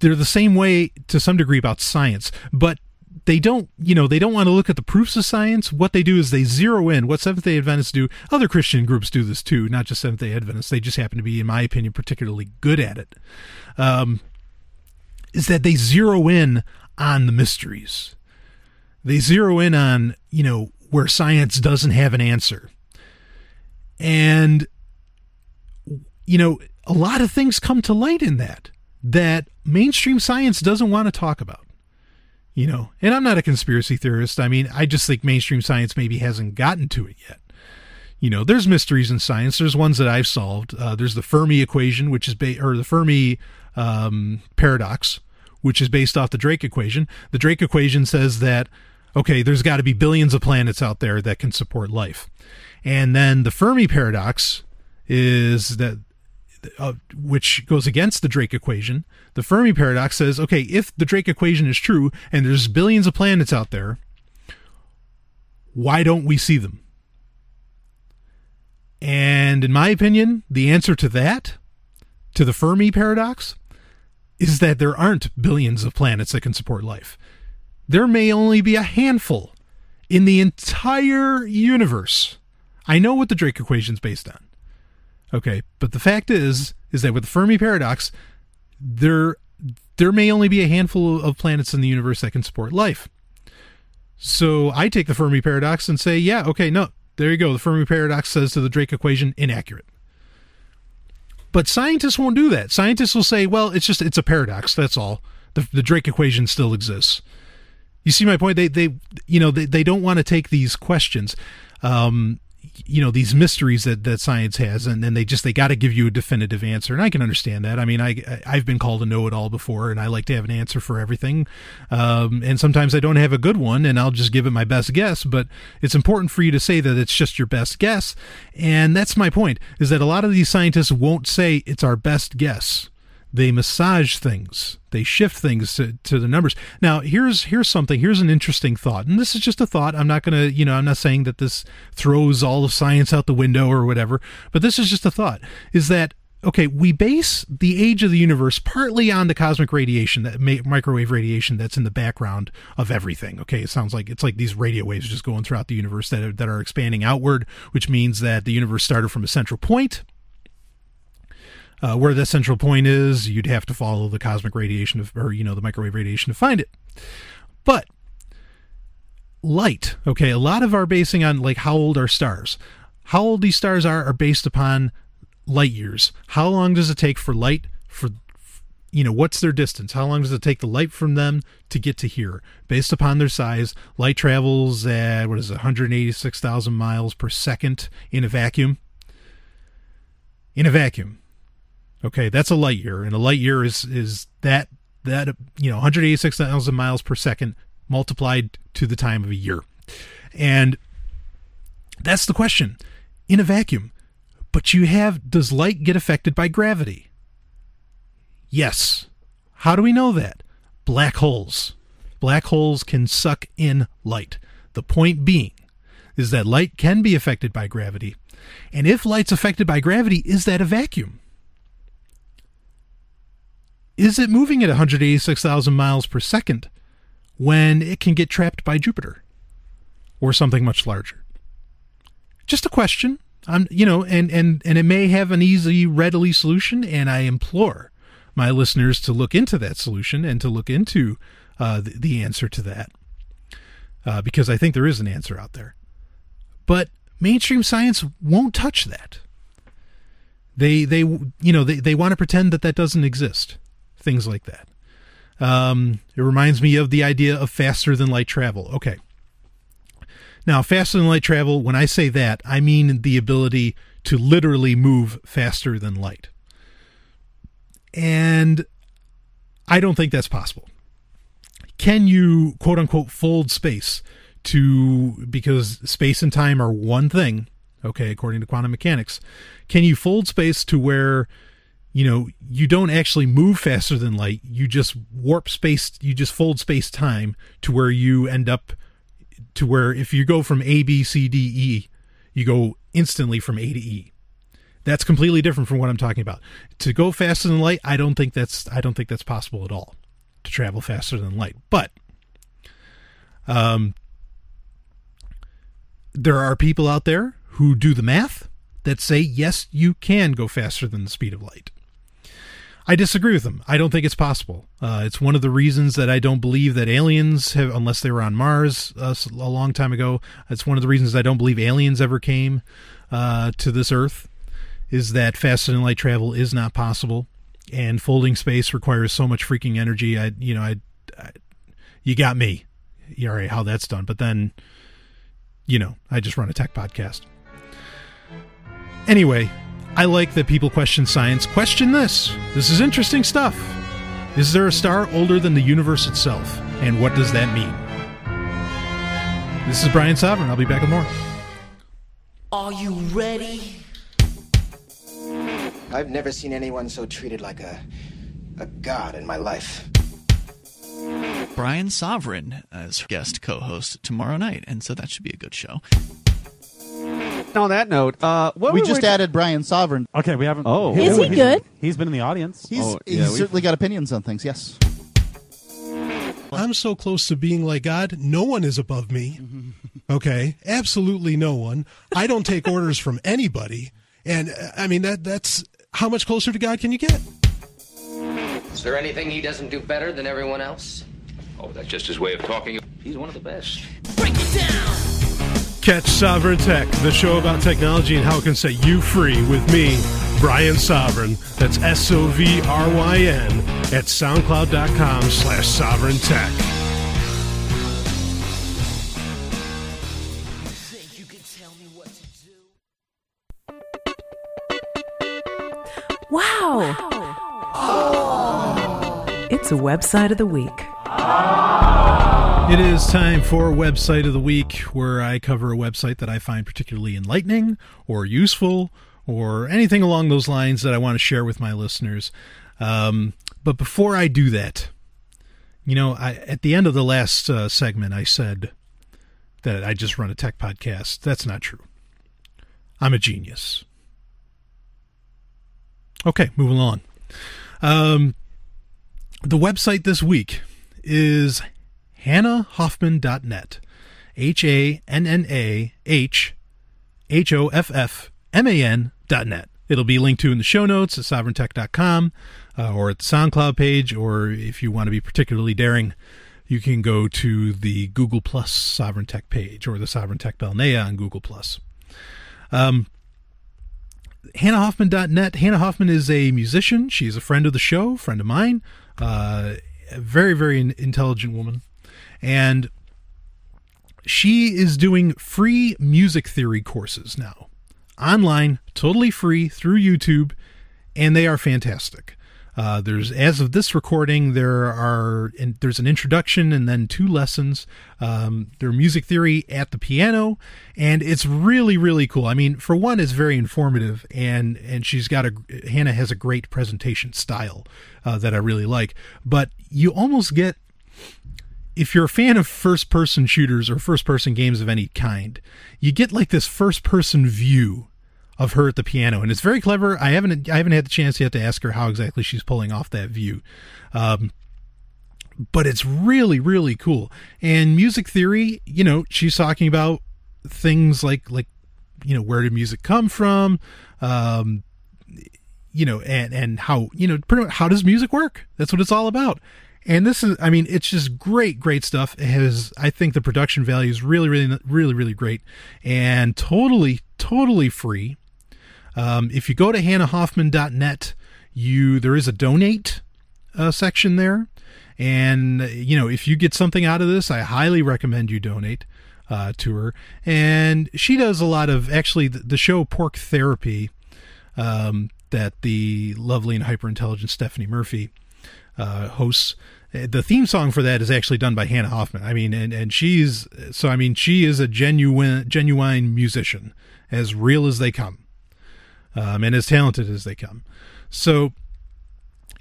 they're the same way to some degree about science, but they don't, you know, they don't want to look at the proofs of science. What they do is they zero in. What Seventh Day Adventists do, other Christian groups do this too, not just Seventh Day Adventists. They just happen to be, in my opinion, particularly good at it. Um, is that they zero in on the mysteries. They zero in on, you know, where science doesn't have an answer. And, you know, a lot of things come to light in that that mainstream science doesn't want to talk about. You know, and I'm not a conspiracy theorist. I mean, I just think mainstream science maybe hasn't gotten to it yet. You know, there's mysteries in science. There's ones that I've solved. Uh, there's the Fermi equation, which is ba- or the Fermi um, paradox, which is based off the Drake equation. The Drake equation says that okay, there's got to be billions of planets out there that can support life, and then the Fermi paradox is that uh, which goes against the Drake equation. The Fermi paradox says, okay, if the Drake equation is true and there's billions of planets out there, why don't we see them? And in my opinion, the answer to that, to the Fermi paradox, is that there aren't billions of planets that can support life. There may only be a handful in the entire universe. I know what the Drake equation is based on. Okay, but the fact is, is that with the Fermi paradox, there there may only be a handful of planets in the universe that can support life. So I take the Fermi paradox and say, yeah, okay, no, there you go. The Fermi paradox says to the Drake equation, inaccurate. But scientists won't do that. Scientists will say, well, it's just it's a paradox. That's all. The, the Drake equation still exists. You see my point? They they you know they, they don't want to take these questions. Um, you know these mysteries that that science has and then they just they got to give you a definitive answer and i can understand that. I mean i i've been called a know-it-all before and i like to have an answer for everything um, and sometimes i don't have a good one and i'll just give it my best guess but it's important for you to say that it's just your best guess and that's my point is that a lot of these scientists won't say it's our best guess they massage things. They shift things to, to the numbers. Now here's here's something. Here's an interesting thought. And this is just a thought. I'm not to you know i'm not saying that this throws all of science out the window or whatever but this is just a thought is that okay we base the age of the universe partly on the cosmic radiation that microwave radiation that's in the background of everything okay? It sounds like it's like these radio waves just going throughout the universe that are, that are expanding outward which means that the universe started from a central point uh, where that central point is, you'd have to follow the cosmic radiation of, or you know the microwave radiation to find it. But light, okay, a lot of our basing on like how old are stars. How old these stars are are based upon light years. How long does it take for light for you know what's their distance how long does it take the light from them to get to here based upon their size light travels at what is it 186000 miles per second in a vacuum in a vacuum Okay, that's a light year, and a light year is is that that you know 186,000 miles per second multiplied to the time of a year, and that's the question in a vacuum. But you have does light get affected by gravity? Yes. How do we know that? Black holes. Black holes can suck in light. The point being is that light can be affected by gravity. And if light's affected by gravity, is that a vacuum? Is it moving at 186,000 miles per second when it can get trapped by Jupiter or something much larger? Just a question. I'm, you know, and and and it may have an easy, readily solution, and I implore my listeners to look into that solution and to look into uh, the, the answer to that, uh, because I think there is an answer out there. But mainstream science won't touch that. They they you know they, they want to pretend that that doesn't exist things like that. Um, it reminds me of the idea of faster than light travel. Okay. Now, faster than light travel, when I say that, I mean the ability to literally move faster than light. And I don't think that's possible. Can you, quote unquote, fold space to, because space and time are one thing, okay, according to quantum mechanics, can you fold space to where you know, you don't actually move faster than light. You just warp space, you just fold space time to where you end up to where if you go from A, B, C, D, E, you go instantly from A to E. That's completely different from what I'm talking about. To go faster than light, I don't think that's I don't think that's possible at all. To travel faster than light. But um there are people out there who do the math that say yes, you can go faster than the speed of light. I disagree with them. I don't think it's possible. Uh, it's one of the reasons that I don't believe that aliens have, unless they were on Mars uh, a long time ago. It's one of the reasons I don't believe aliens ever came uh, to this Earth. Is that faster than light travel is not possible, and folding space requires so much freaking energy. I, you know, I, I you got me. All right, how that's done, but then, you know, I just run a tech podcast. Anyway, I like that people question science. Question this. This is interesting stuff. Is there a star older than the universe itself? And what does that mean? This is Brian Sovryn. I'll be back with more. Are you ready? I've never seen anyone so treated like a a god in my life. Brian Sovryn as guest co-host tomorrow night, and so that should be a good show on that note, uh, what we just added Brian Sovryn. Okay, we haven't. Oh, is he he's, good? He's been in the audience. He's, oh, he's yeah, certainly got opinions on things. Yes. I'm so close to being like God. No one is above me. Okay, absolutely no one. I don't take orders from anybody, and I mean that that's how much closer to God can you get? Is there anything he doesn't do better than everyone else? Oh, that's just his way of talking. He's one of the best. Break it down. Catch Sovryn Tech, the show about technology and how it can set you free with me, Brian Sovryn. That's S O V R Y N at soundcloud.com slash sovryn tech. Wow. It's a website of the week. It is time for Website of the Week, where I cover a website that I find particularly enlightening or useful or anything along those lines that I want to share with my listeners. Um, but before I do that, you know, I, at the end of the last uh, segment, I said that I just run a tech podcast. That's not true. I'm a genius. Okay, moving on. Um, the website this week is hannahhoffman.net. H A N N A H H O F F M A N dot net. It'll be linked to in the show notes at sovryntech.com uh, or at the SoundCloud page, or if you want to be particularly daring, you can go to the Google Plus Sovryn Tech page or the Sovryn Tech Balnea on Google Plus. Um, HannahHoffman.net. Hannah Hoffman is a musician. She's a friend of the show, friend of mine. Uh, a very, very intelligent woman. And she is doing free music theory courses now. Online, totally free through YouTube, and they are fantastic. Uh, there's as of this recording, there are there's an introduction and then two lessons. Um, their music theory at the piano, and it's really really cool. I mean, for one, it's very informative, and and she's got a Hannah has a great presentation style uh, that I really like. But you almost get if you're a fan of first person shooters or first person games of any kind, you get like this first person view of her at the piano, and it's very clever. I haven't I haven't had the chance yet to ask her how exactly she's pulling off that view. Um, but it's really really cool. And music theory, you know, she's talking about things like like you know where did music come from, um, you know, and and how you know pretty much how does music work? That's what it's all about. And this is, I mean, it's just great, great stuff. It has, I think the production value is really, really, really, really great and totally, totally free. Um, if you go to hannahhoffman.net, you there is a donate uh, section there, and you know if you get something out of this, I highly recommend you donate uh, to her. And she does a lot of actually the, the show Porc Therapy um, that the lovely and hyper intelligent Stephanie Murphy uh, hosts the theme song for that is actually done by Hannah Hoffman. I mean, and, and she's so I mean she is a genuine genuine musician, as real as they come um, and as talented as they come. So,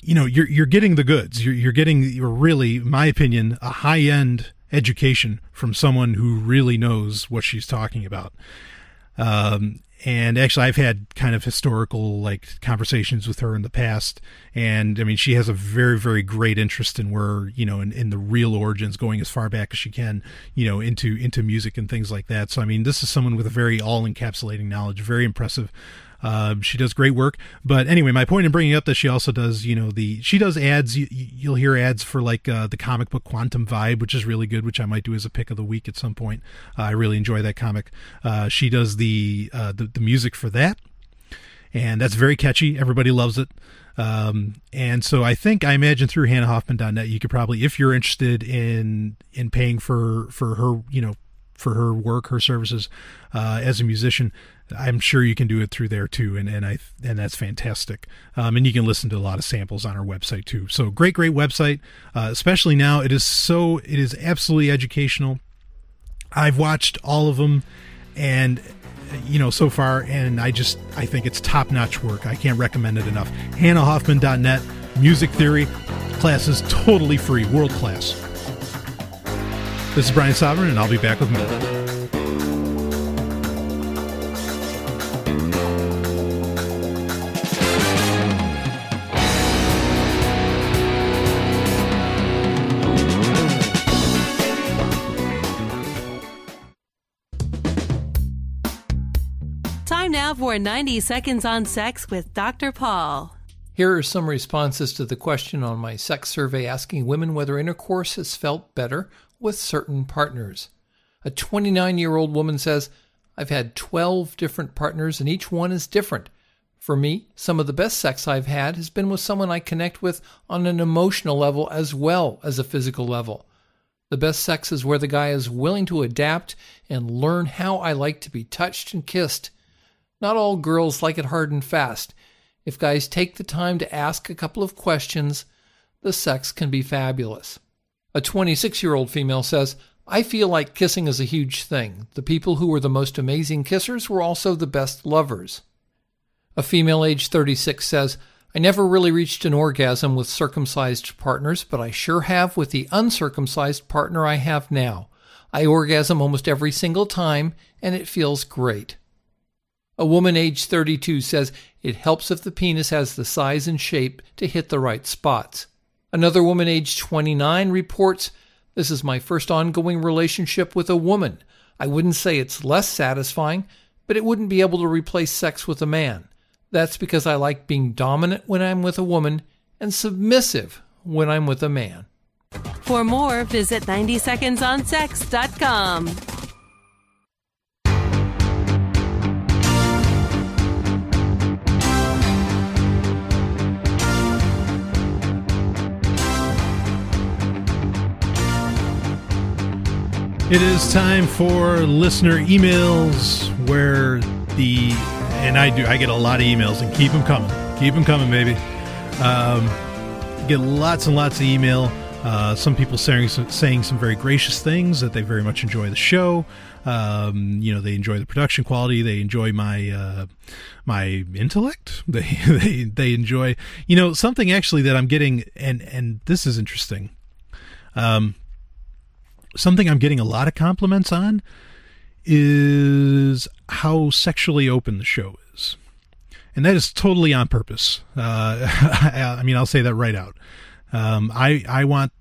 you know, you're you're getting the goods. You're you're getting you're really, my opinion, a high end education from someone who really knows what she's talking about. Um, and actually, I've had kind of historical like conversations with her in the past, and I mean, she has a very very great interest in where you know in, in the real origins, going as far back as she can, you know, into into music and things like that. So I mean, this is someone with a very all encapsulating knowledge, very impressive um, she does great work. But anyway, my point in bringing up that she also does, you know, the she does ads. You, will hear ads for like uh, the comic book Quantum Vibe, which is really good, which I might do as a pick of the week at some point. Uh, I really enjoy that comic. Uh, she does the, uh, the the music for that, and that's very catchy. Everybody loves it. Um, and so I think I imagine through Hannah HannahHoffman.net you could probably, if you're interested in in paying for for her, you know, for her work, her services uh, as a musician, I'm sure you can do it through there too, and and I and that's fantastic. Um, and you can listen to a lot of samples on our website too. So great, great website. Uh, especially now, it is so it is absolutely educational. I've watched all of them, and you know so far, and I just I think it's top notch work. I can't recommend it enough. HannahHoffman.net music theory class is totally free, world class. This is Brian Sovryn, and I'll be back with more. For 90 Seconds on Sex with Dr. Paul. Here are some responses to the question on my sex survey asking women whether intercourse has felt better with certain partners. A 29 year old woman says, I've had 12 different partners and each one is different. For me, some of the best sex I've had has been with someone I connect with on an emotional level as well as a physical level. The best sex is where the guy is willing to adapt and learn how I like to be touched and kissed. Not all girls like it hard and fast. If guys take the time to ask a couple of questions, the sex can be fabulous. A 26 year old female says, I feel like kissing is a huge thing. The people who were the most amazing kissers were also the best lovers. A female aged 36 says, I never really reached an orgasm with circumcised partners, but I sure have with the uncircumcised partner I have now. I orgasm almost every single time, and it feels great. A woman aged 32 says it helps if the penis has the size and shape to hit the right spots. Another woman aged 29 reports this is my first ongoing relationship with a woman. I wouldn't say it's less satisfying, but it wouldn't be able to replace sex with a man. That's because I like being dominant when I'm with a woman and submissive when I'm with a man. For more, visit 90secondsonsex.com. It is time for listener emails where the and I do I get a lot of emails and keep them coming. Keep them coming, baby. Um, get lots and lots of email. Uh, some people saying saying some very gracious things that they very much enjoy the show. Um, you know, they enjoy the production quality. They enjoy my uh, my intellect. They, they they enjoy you know something actually that I'm getting and and this is interesting. Um, something I'm getting a lot of compliments on is how sexually open the show is. And that is totally on purpose. Uh, I mean, I'll say that right out. Um, I, I want,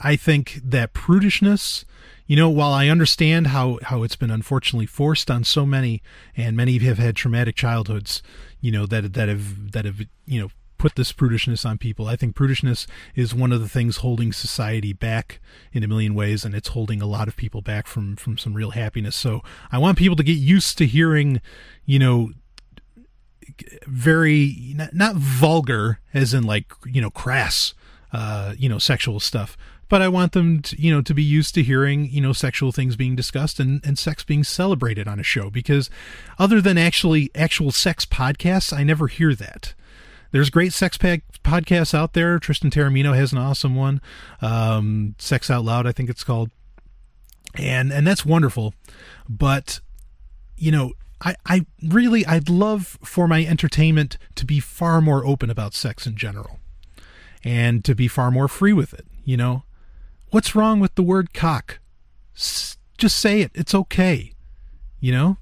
I think that prudishness, you know, while I understand how, how it's been unfortunately forced on so many, and many have had traumatic childhoods, you know, that, that have, that have, you know, put this prudishness on people. I think prudishness is one of the things holding society back in a million ways, and it's holding a lot of people back from from some real happiness. So I want people to get used to hearing, you know, very not, not vulgar, as in like you know crass, uh, you know, sexual stuff. But I want them, to, you know, to be used to hearing, you know, sexual things being discussed and, and sex being celebrated on a show. Because other than actually actual sex podcasts, I never hear that there's great sex pack podcasts out there. Tristan Taormino has an awesome one, um, Sex Out Loud, I think it's called, and and that's wonderful. But you know, I I really I'd love for my entertainment to be far more open about sex in general, and to be far more free with it. You know, what's wrong with the word cock? S- just say it. It's okay. You know,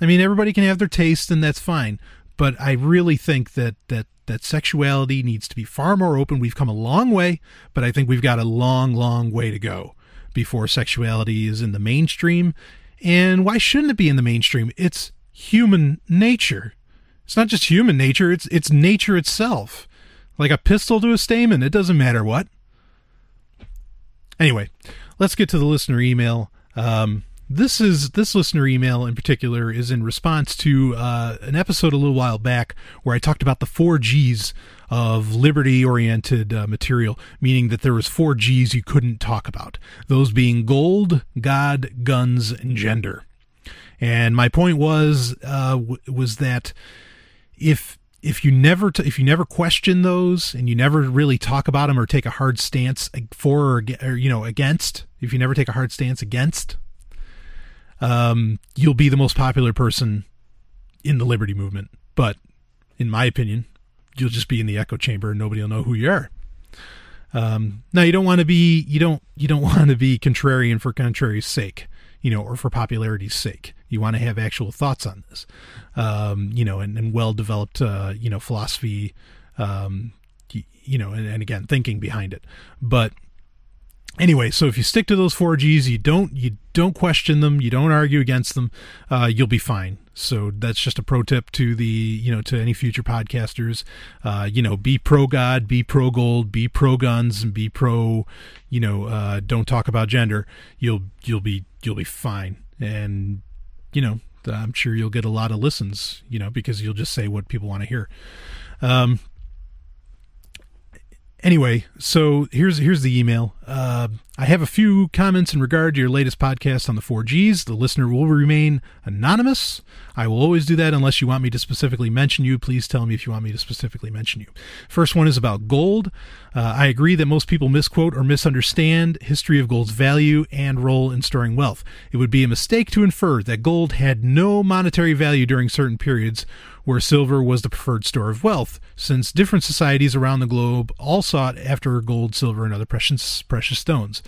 I mean, everybody can have their taste, and that's fine but I really think that that that sexuality needs to be far more open. We've come a long way, but I think we've got a long, long way to go before sexuality is in the mainstream. And why shouldn't it be in the mainstream? It's human nature. It's not just human nature, it's it's nature itself. Like a pistil to a stamen, it doesn't matter what. Anyway, let's get to the listener email. Um, this is this listener email in particular is in response to uh, an episode a little while back where I talked about the four G's of liberty-oriented uh, material, meaning that there was four G's you couldn't talk about. Those being gold, God, guns, and gender. And my point was uh, w- was that if if you never t- if you never question those and you never really talk about them or take a hard stance for or, or you know against, if you never take a hard stance against um, you'll be the most popular person in the liberty movement. But in my opinion, you'll just be in the echo chamber and nobody will know who you are. Um, now you don't want to be you don't you don't want to be contrarian for contrary's sake, you know, or for popularity's sake. You want to have actual thoughts on this, um, you know, and, and well developed, uh, you know, philosophy, um, you, you know, and, and again thinking behind it. But anyway, so if you stick to those four G's, you don't you don't question them, you don't argue against them, uh, you'll be fine. So that's just a pro tip to the you know to any future podcasters. Uh, you know, be pro God, be pro gold, be pro guns, and be pro you know uh, don't talk about gender. You'll you'll be you'll be fine, and you know I'm sure you'll get a lot of listens. You know because you'll just say what people want to hear. Um, anyway, so here's here's the email. Uh, I have a few comments in regard to your latest podcast on the 4Gs. The listener will remain anonymous. I will always do that unless you want me to specifically mention you. Please tell me if you want me to specifically mention you. First one is about gold. Uh, I agree that most people misquote or misunderstand history of gold's value and role in storing wealth. It would be a mistake to infer that gold had no monetary value during certain periods where silver was the preferred store of wealth, since different societies around the globe all sought after gold, silver, and other precious precious stones.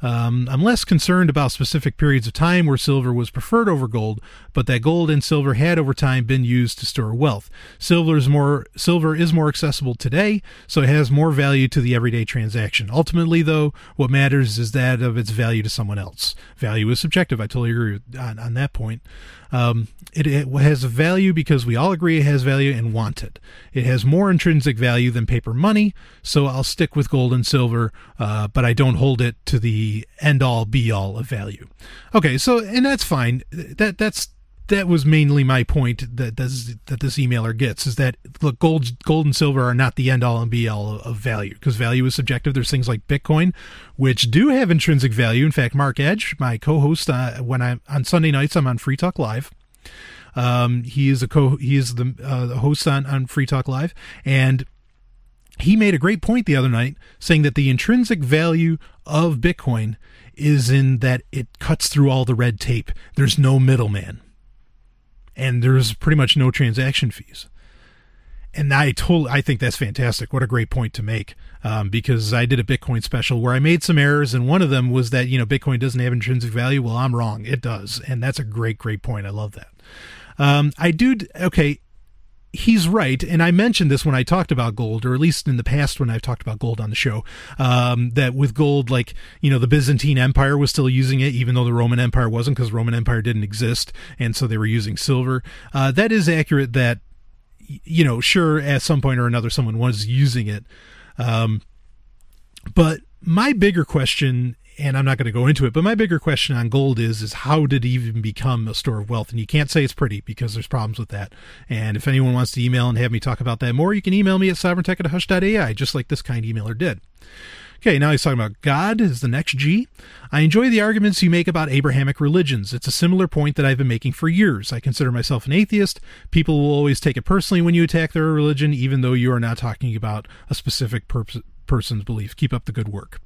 Um, I'm less concerned about specific periods of time where silver was preferred over gold, but that gold and silver had over time been used to store wealth. Silver is more silver is more accessible today, so it has more value to the everyday transaction. Ultimately, though, what matters is that of its value to someone else. Value is subjective. I totally agree on, on that point. Um, it, it has value because we all agree it has value and want it. It has more intrinsic value than paper money, so I'll stick with gold and silver, uh, but I don't hold it to the end all be all of value. Okay, so and that's fine. That that's that was mainly my point that this, that this emailer gets is that look gold gold and silver are not the end all and be all of value because value is subjective. There's things like bitcoin which do have intrinsic value. In fact mark edge my co-host uh, when i'm on sunday nights i'm on free talk live. Um, he is a co he is the, uh, the host on, on free talk live. And he made a great point the other night saying that the intrinsic value of bitcoin is in that it cuts through all the red tape. There's no middleman and there's pretty much no transaction fees. And I told, I think that's fantastic. What a great point to make. Um, because I did a Bitcoin special where I made some errors, and one of them was that you know Bitcoin doesn't have intrinsic value. Well, I'm wrong. It does, and that's a great, great point. I love that. Um, I do. Okay, he's right, and I mentioned this when I talked about gold, or at least in the past when I've talked about gold on the show. Um, that with gold, like you know, the Byzantine Empire was still using it, even though the Roman Empire wasn't, because Roman Empire didn't exist, and so they were using silver. Uh, that is accurate. That you know, sure, at some point or another, someone was using it. Um, but my bigger question and I'm not going to go into it, but my bigger question on gold is is how did it even become a store of wealth? And you can't say it's pretty because there's problems with that. And if anyone wants to email and have me talk about that more, you can email me at sovryntech at hush.ai, just like this kind emailer did. Okay, now he's talking about God is the next G. I enjoy the arguments you make about Abrahamic religions. It's a similar point that I've been making for years. I consider myself an atheist. People will always take it personally when you attack their religion, even though you are not talking about a specific per- person's belief. Keep up the good work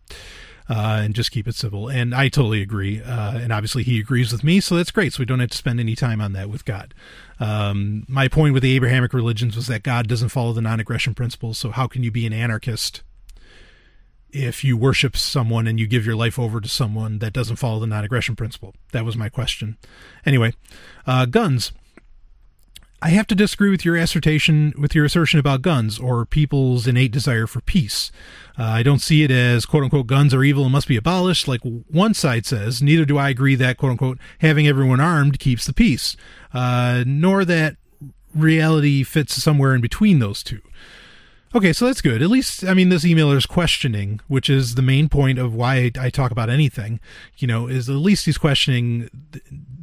uh, and just keep it civil. And I totally agree. Uh, and obviously, he agrees with me, so that's great. So we don't have to spend any time on that with God. Um, my point with the Abrahamic religions was that God doesn't follow the non aggression principles. So how can you be an anarchist? If you worship someone and you give your life over to someone that doesn't follow the non aggression principle? That was my question. Anyway, uh, guns. I have to disagree with your assertion with your assertion about guns or people's innate desire for peace. Uh, I don't see it as quote unquote guns are evil and must be abolished, like one side says. Neither do I agree that quote unquote having everyone armed keeps the peace, uh, nor that reality fits somewhere in between those two. Okay, so that's good. At least, I mean, this emailer is questioning, which is the main point of why I talk about anything. You know, is at least he's questioning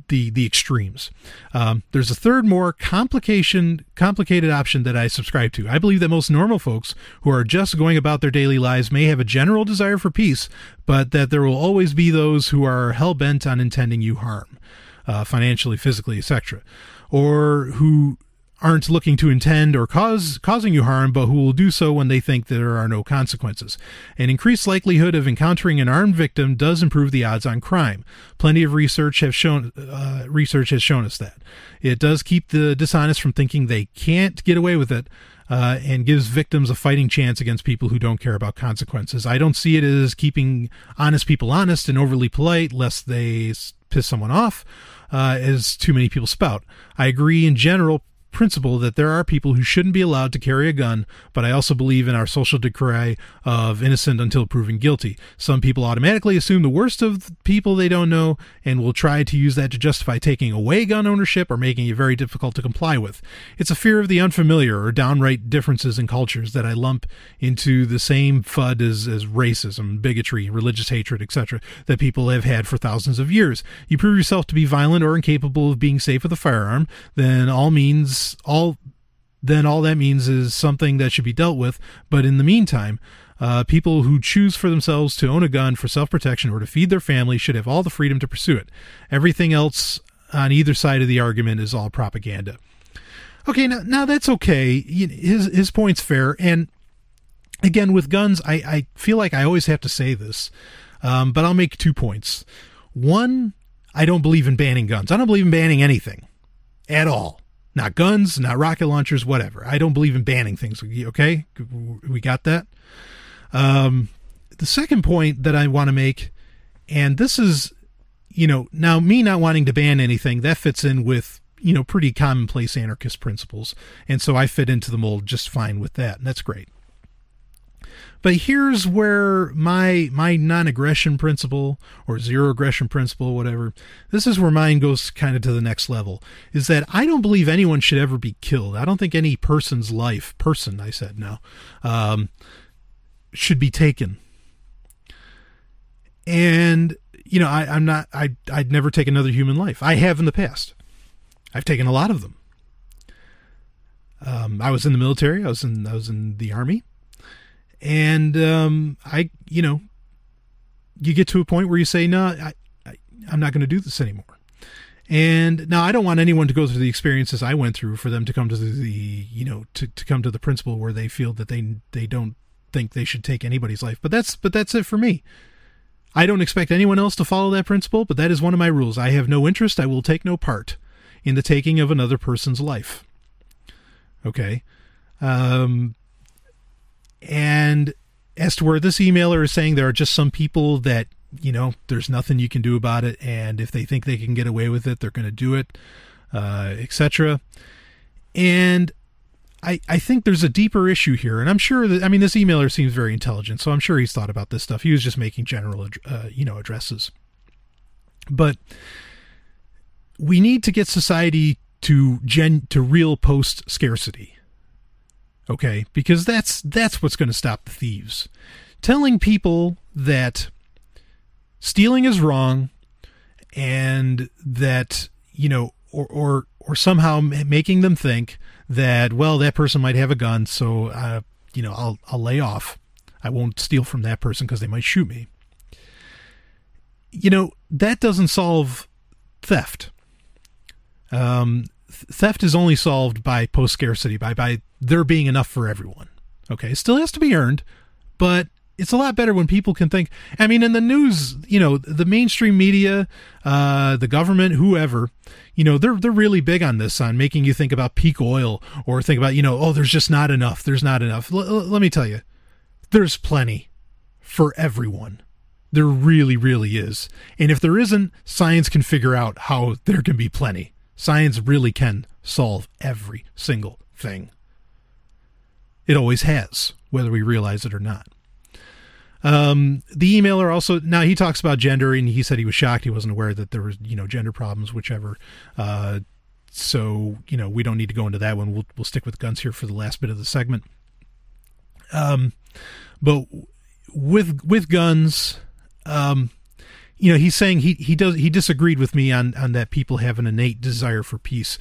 the the extremes. Um, there's a third, more complication complicated option that I subscribe to. I believe that most normal folks who are just going about their daily lives may have a general desire for peace, but that there will always be those who are hell bent on intending you harm, uh, financially, physically, etc., or who aren't looking to intend or cause causing you harm, but who will do so when they think there are no consequences. An increased likelihood of encountering an armed victim does improve the odds on crime. Plenty of research have shown uh, research has shown us that it does keep the dishonest from thinking they can't get away with it. Uh, and gives victims a fighting chance against people who don't care about consequences. I don't see it as keeping honest people honest and overly polite, lest they piss someone off, uh, as too many people spout. I agree in general principle that there are people who shouldn't be allowed to carry a gun, but I also believe in our social decree of innocent until proven guilty. Some people automatically assume the worst of people they don't know and will try to use that to justify taking away gun ownership or making it very difficult to comply with. It's a fear of the unfamiliar or downright differences in cultures that I lump into the same FUD as, as racism, bigotry, religious hatred, etc., that people have had for thousands of years. You prove yourself to be violent or incapable of being safe with a firearm, then all means all then all that means is something that should be dealt with. But in the meantime, uh, people who choose for themselves to own a gun for self protection or to feed their family should have all the freedom to pursue it. Everything else on either side of the argument is all propaganda. Okay, now, now that's okay. His his point's fair, and again with guns, I, I feel like I always have to say this, um, but I'll make two points. One, I don't believe in banning guns. I don't believe in banning anything at all. Not guns, not rocket launchers, whatever. I don't believe in banning things. Okay, we got that. Um, the second point that I want to make, and this is, you know, now me not wanting to ban anything that fits in with you know pretty commonplace anarchist principles, and so I fit into the mold just fine with that, and that's great. But here's where my my non-aggression principle or zero aggression principle, whatever, this is where mine goes kind of to the next level. Is that I don't believe anyone should ever be killed. I don't think any person's life, person, I said no, um, should be taken. And you know, I, I'm not. I I'd never take another human life. I have in the past. I've taken a lot of them. Um, I was in the military. I was in I was in the army and um, I, you know, you get to a point where you say, no, I, I I'm not going to do this anymore. And now I don't want anyone to go through the experiences I went through for them to come to the, you know, to, to come to the principle where they feel that they they don't think they should take anybody's life. But that's but that's it for me. I don't expect anyone else to follow that principle, but that is one of my rules. I have no interest, I will take no part in the taking of another person's life. Okay. Um and as to where this emailer is saying there are just some people that, you know, there's nothing you can do about it. And if they think they can get away with it, they're going to do it, uh, etc. And I, I think there's a deeper issue here, and I'm sure that I mean this emailer seems very intelligent, so I'm sure he's thought about this stuff. He was just making general, uh, you know, addresses. But we need to get society to gen to real post scarcity okay? Because that's that's what's going to stop the thieves. Telling people that stealing is wrong and that you know or or or somehow making them think that well that person might have a gun so uh, you know I'll I'll lay off. I won't steal from that person because they might shoot me. You know that doesn't solve theft. Um, theft is only solved by post scarcity, by by there being enough for everyone. Okay, still has to be earned, but it's a lot better when people can think. I mean, in the news, you know, the mainstream media, uh, the government, whoever, you know, they're they're really big on this, on making you think about peak oil or think about, you know, oh, there's just not enough. There's not enough. L- l- let me tell you, there's plenty for everyone. There really, really is. And if there isn't, science can figure out how there can be plenty. Science really can solve every single thing. It always has, whether we realize it or not. Um, the emailer also now he talks about gender and he said he was shocked he wasn't aware that there was you know gender problems, whichever. Uh, so you know we don't need to go into that one. We'll we'll stick with guns here for the last bit of the segment. Um, but with with guns, um, you know he's saying he he does he disagreed with me on on that people have an innate desire for peace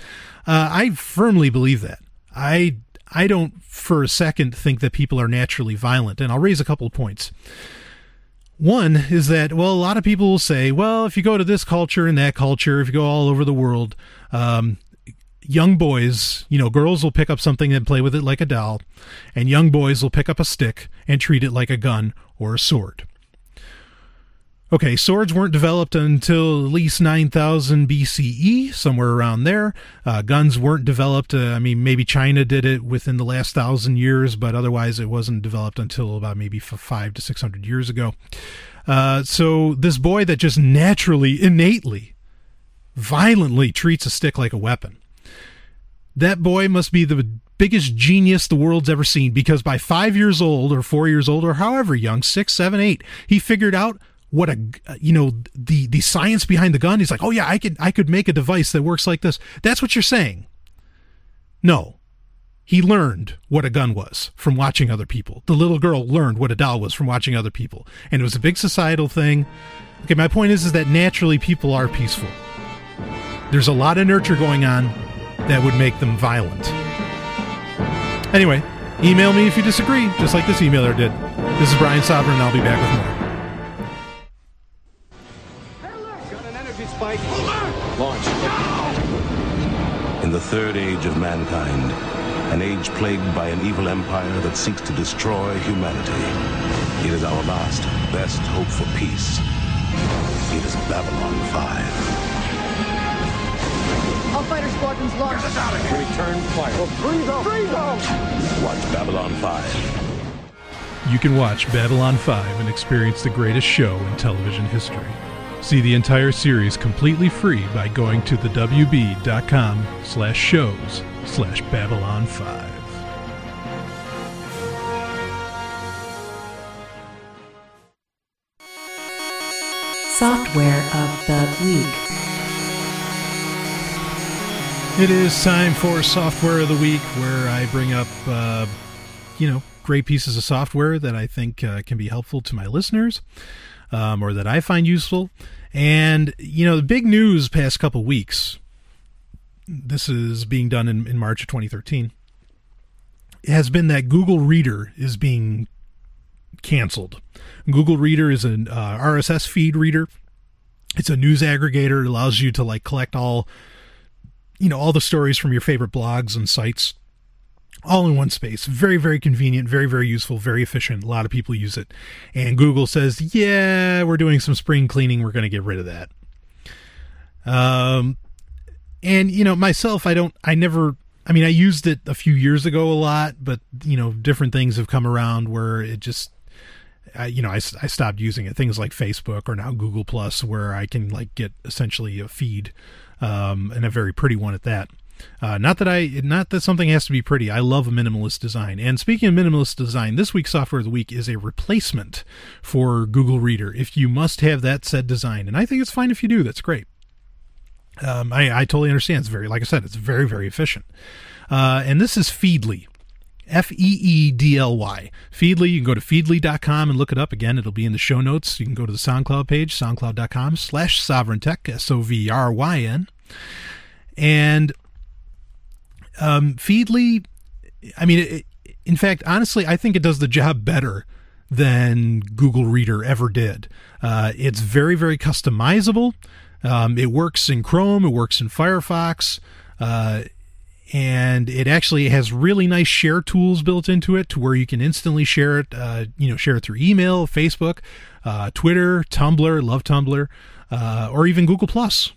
uh, i firmly believe that i i don't for a second think that people are naturally violent and i'll raise a couple of points. One is that well a lot of people will say well if you go to this culture and that culture if you go all over the world um, young boys you know girls will pick up something and play with it like a doll and young boys will pick up a stick and treat it like a gun or a sword Okay, swords weren't developed until at least 9000 BCE, somewhere around there. Uh, guns weren't developed. Uh, I mean, maybe China did it within the last thousand years, but otherwise it wasn't developed until about maybe five to 600 years ago. Uh, so this boy that just naturally, innately, violently treats a stick like a weapon. That boy must be the biggest genius the world's ever seen because by five years old or four years old or however young, six, seven, eight, he figured out what a you know the the science behind the gun he's like oh yeah i could i could make a device that works like this. That's what you're saying. No. He learned what a gun was from watching other people. The little girl learned what a doll was from watching other people. And it was a big societal thing. Okay my point is is that naturally people are peaceful. There's a lot of nurture going on that would make them violent. Anyway email me if you disagree just like this emailer did. This is brian sovryn and i'll be back with more In the third age of mankind, an age plagued by an evil empire that seeks to destroy humanity. It is our last, best hope for peace. It is Babylon 5. All fighter squadrons weapons launched. Get us out of here. Return fire. freeze them. Freeze them. Watch Babylon 5. You can watch Babylon 5 and experience the greatest show in television history. See the entire series completely free by going to the wb.com slash shows slash Babylon 5. Software of the Week. It is time for Software of the Week, where I bring up, uh, you know, great pieces of software that I think uh, can be helpful to my listeners um, or that I find useful. And, you know, the big news past couple weeks, this is being done in, in March of 2013, has been that Google Reader is being canceled. Google Reader is an uh, RSS feed reader. It's a news aggregator. It allows you to like collect all, you know, all the stories from your favorite blogs and sites all in one space. Very, very convenient, very, very useful, very efficient. A lot of people use it. And Google says, yeah, we're doing some spring cleaning. We're going to get rid of that. Um, and, you know, myself, I don't, I never, I mean, I used it a few years ago a lot, but, you know, different things have come around where it just, I, you know, I, I stopped using it. Things like Facebook or now Google Plus, where I can like get essentially a feed, um, and a very pretty one at that. Uh, not that I, not that something has to be pretty. I love minimalist design. And speaking of minimalist design, this week's software of the week is a replacement for Google Reader. If you must have that said design, and I think it's fine if you do, that's great. Um, I, I totally understand. It's very, like I said, it's very, very efficient. Uh, and this is Feedly. F E E D L Y. Feedly, you can go to feedly.com and look it up. Again, it'll be in the show notes. You can go to the SoundCloud page, soundcloud.com slash sovryn tech, S O V R Y N. And um, Feedly, I mean, it, in fact, honestly, I think it does the job better than Google Reader ever did. Uh, it's very, very customizable. Um, it works in Chrome, it works in Firefox. Uh, and it actually has really nice share tools built into it to where you can instantly share it uh, you know share it through email facebook uh, twitter tumblr love tumblr uh, or even google plus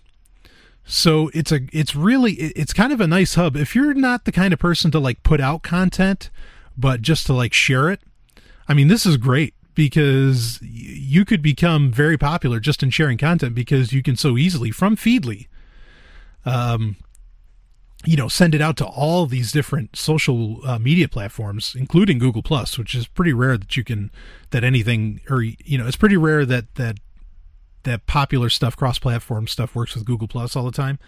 so it's a it's really it's kind of a nice hub. If you're not the kind of person to like put out content but just to like share it i mean this is great because you could become very popular just in sharing content because you can so easily from feedly um you know send it out to all these different social uh, media platforms including google plus which is pretty rare that you can that anything or you know it's pretty rare that that that popular stuff cross platform stuff works with google plus all the time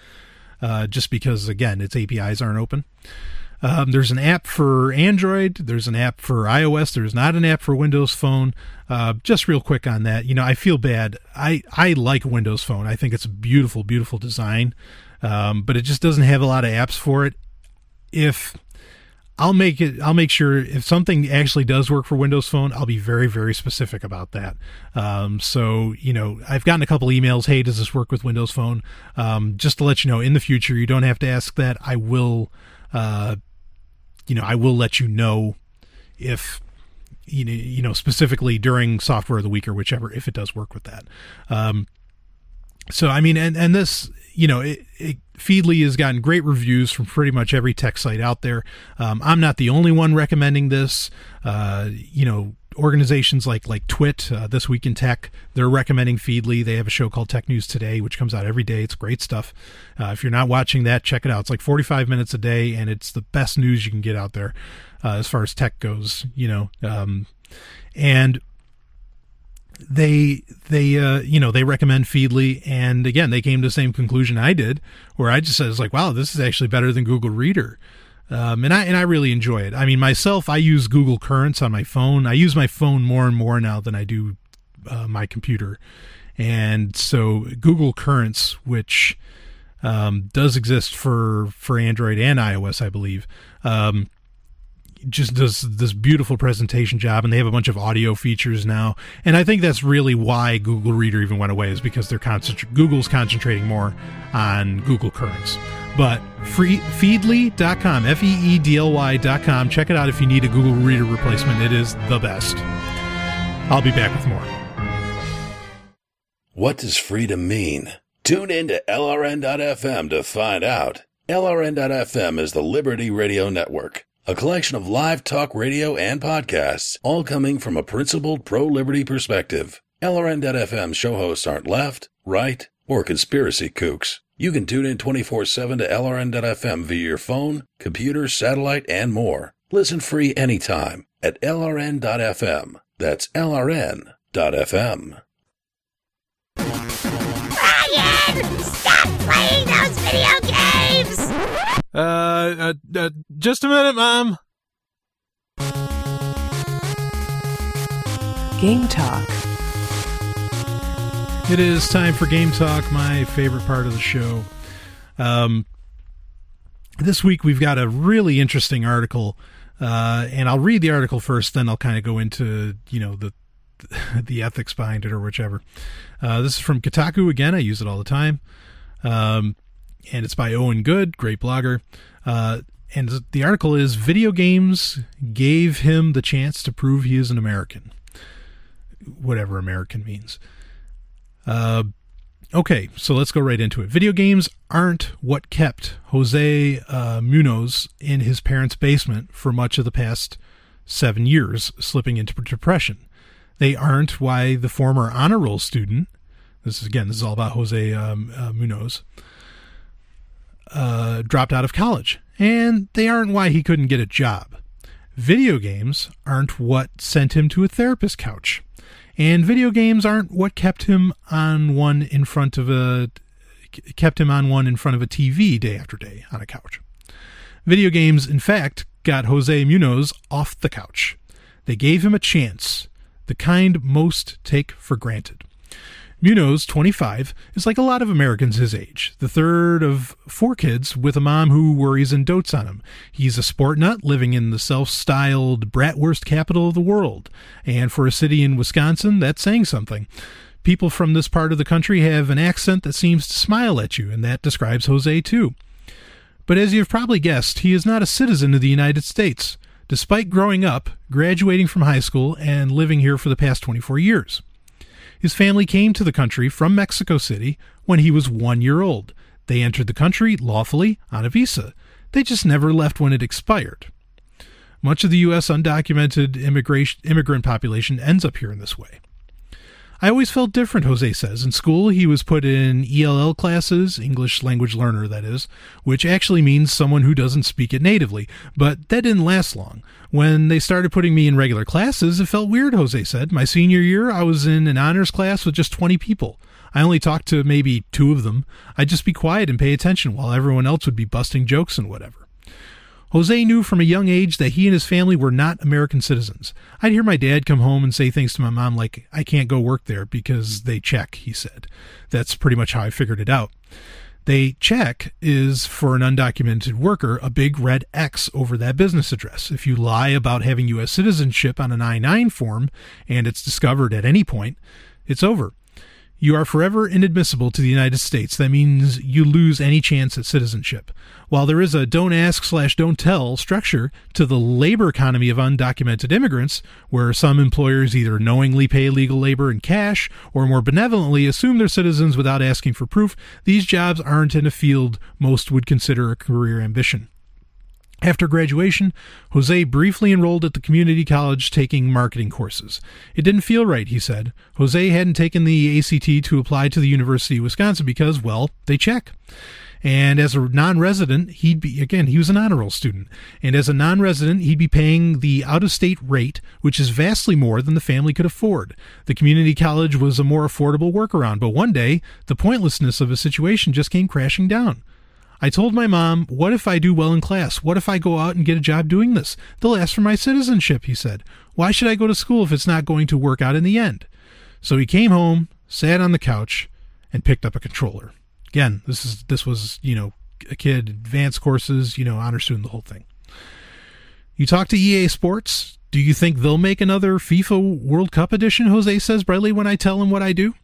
uh, just because again its apis aren't open. Um, there's an app for android there's an app for ios there's not an app for windows phone. Uh, just real quick on that you know i feel bad. I i like windows phone. I think it's a beautiful beautiful design um, but it just doesn't have a lot of apps for it. If I'll make it, I'll make sure if something actually does work for Windows Phone, I'll be very, very specific about that. Um, so, you know, I've gotten a couple emails. Hey, does this work with Windows Phone? Um, just to let you know, in the future, you don't have to ask that. I will, uh, you know, I will let you know if you know, you know, specifically during software of the week or whichever, if it does work with that. Um, so I mean, and and this, you know, it, it, Feedly has gotten great reviews from pretty much every tech site out there. Um, I'm not the only one recommending this. Uh, you know, organizations like like Twit, uh, This Week in Tech, they're recommending Feedly. They have a show called Tech News Today, which comes out every day. It's great stuff. Uh, if you're not watching that, check it out. It's like 45 minutes a day, and it's the best news you can get out there uh, as far as tech goes. You know, um, and they they uh, you know they recommend Feedly, and again they came to the same conclusion I did, where I just said it's like wow this is actually better than Google Reader, um, and I and I really enjoy it. I mean myself I use Google Currents on my phone. I use my phone more and more now than I do uh, my computer, and so Google Currents, which um, does exist for for Android and iOS, I believe. Um, just does this beautiful presentation job and they have a bunch of audio features now. And i think that's really why google reader even went away is because they're concentr- google's concentrating more on google currents. But free feedly.com f-e-e-d-l-y.com check it out if you need a google reader replacement. It is the best. I'll be back with more. What does freedom mean? Tune in to lrn.fm to find out. LRN.FM is the Liberty Radio Network, a collection of live talk radio and podcasts, all coming from a principled pro liberty perspective. LRN.FM show hosts aren't left, right, or conspiracy kooks. You can tune in 24 7 to LRN.FM via your phone, computer, satellite, and more. Listen free anytime at LRN.FM. That's LRN.FM. Brian! Stop playing those video games! Uh, uh, uh, just a minute, Mom. Game Talk. It is time for Game Talk, my favorite part of the show. Um, this week we've got a really interesting article, uh, and I'll read the article first, then I'll kind of go into you know the the ethics behind it or whichever. Uh, this is from Kotaku again. I use it all the time, um, and it's by Owen Good, great blogger. Uh, and the article is "Video games gave him the chance to prove he is an American." Whatever American means. Uh, okay, so let's go right into it. Video games aren't what kept Jose uh, Munoz in his parents' basement for much of the past seven years, slipping into depression. They aren't why the former honor roll student, this is again, this is all about Jose um, uh, Munoz, uh, dropped out of college. And they aren't why he couldn't get a job. Video games aren't what sent him to a therapist couch. And video games aren't what kept him on one in front of a kept him on one in front of a TV day after day on a couch. Video games, in fact, got Jose Munoz off the couch. They gave him a chance, the kind most take for granted. Munoz, 25, is like a lot of Americans his age, the third of four kids with a mom who worries and dotes on him. He's a sport nut living in the self styled bratwurst capital of the world. And for a city in Wisconsin, that's saying something. People from this part of the country have an accent that seems to smile at you, and that describes Jose too. But as you've probably guessed, he is not a citizen of the United States, despite growing up, graduating from high school, and living here for the past 24 years. His family came to the country from Mexico City when he was one year old. They entered the country lawfully on a visa. They just never left when it expired. Much of the U.S. undocumented immigrant population ends up here in this way. I always felt different, Jose says. In school, he was put in ELL classes, English language learner, that is, which actually means someone who doesn't speak it natively. But that didn't last long. When they started putting me in regular classes, it felt weird, Jose said. My senior year, I was in an honors class with just 20 people. I only talked to maybe two of them. I'd just be quiet and pay attention while everyone else would be busting jokes and whatever. Jose knew from a young age that he and his family were not American citizens. I'd hear my dad come home and say things to my mom like, I can't go work there because they check, he said. That's pretty much how I figured it out. They check is for an undocumented worker a big red X over that business address. If you lie about having U.S. citizenship on an I 9 form and it's discovered at any point, it's over. You are forever inadmissible to the United States. That means you lose any chance at citizenship. While there is a don't ask slash don't tell structure to the labor economy of undocumented immigrants, where some employers either knowingly pay illegal labor in cash or more benevolently assume they're citizens without asking for proof, these jobs aren't in a field most would consider a career ambition. After graduation, Jose briefly enrolled at the community college taking marketing courses. It didn't feel right, he said. Jose hadn't taken the ACT to apply to the University of Wisconsin because, well, they check. And as a non resident, he'd be, again, he was an honor roll student. And as a non resident, he'd be paying the out of state rate, which is vastly more than the family could afford. The community college was a more affordable workaround, but one day, the pointlessness of his situation just came crashing down. I told my mom, What if I do well in class? What if I go out and get a job doing this? They'll ask for my citizenship, he said. Why should I go to school if it's not going to work out in the end? So he came home, sat on the couch, and picked up a controller. Again, this is this was, you know, a kid, advanced courses, you know, honor student, the whole thing. You talk to EA Sports. Do you think they'll make another FIFA World Cup edition? Jose says brightly when I tell him what I do.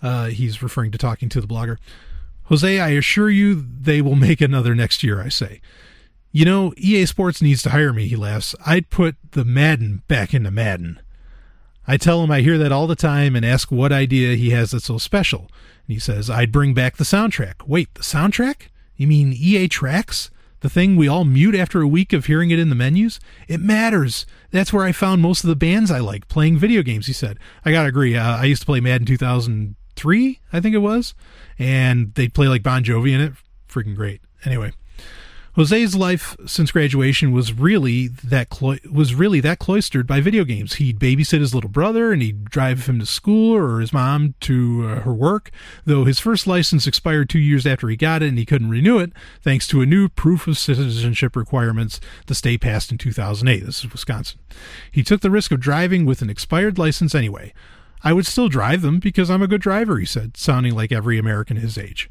Uh, he's referring to talking to the blogger. Jose, I assure you they will make another next year, I say. You know, EA Sports needs to hire me, he laughs. I'd put the Madden back into Madden. I tell him I hear that all the time and ask what idea he has that's so special. And he says, I'd bring back the soundtrack. Wait, the soundtrack? You mean EA Tracks? The thing we all mute after a week of hearing it in the menus? It matters. That's where I found most of the bands I like playing video games, he said. I gotta agree. Uh, I used to play Madden 2003, I think it was, and they play like Bon Jovi in it. Freaking great. Anyway. Jose's life since graduation was really that clo- was really that cloistered by video games. He'd babysit his little brother and he'd drive him to school or his mom to uh, her work. Though his first license expired two years after he got it and he couldn't renew it, thanks to a new proof of citizenship requirements the state passed in 2008. This is Wisconsin. He took the risk of driving with an expired license anyway. I would still drive them because I'm a good driver, he said, sounding like every American his age.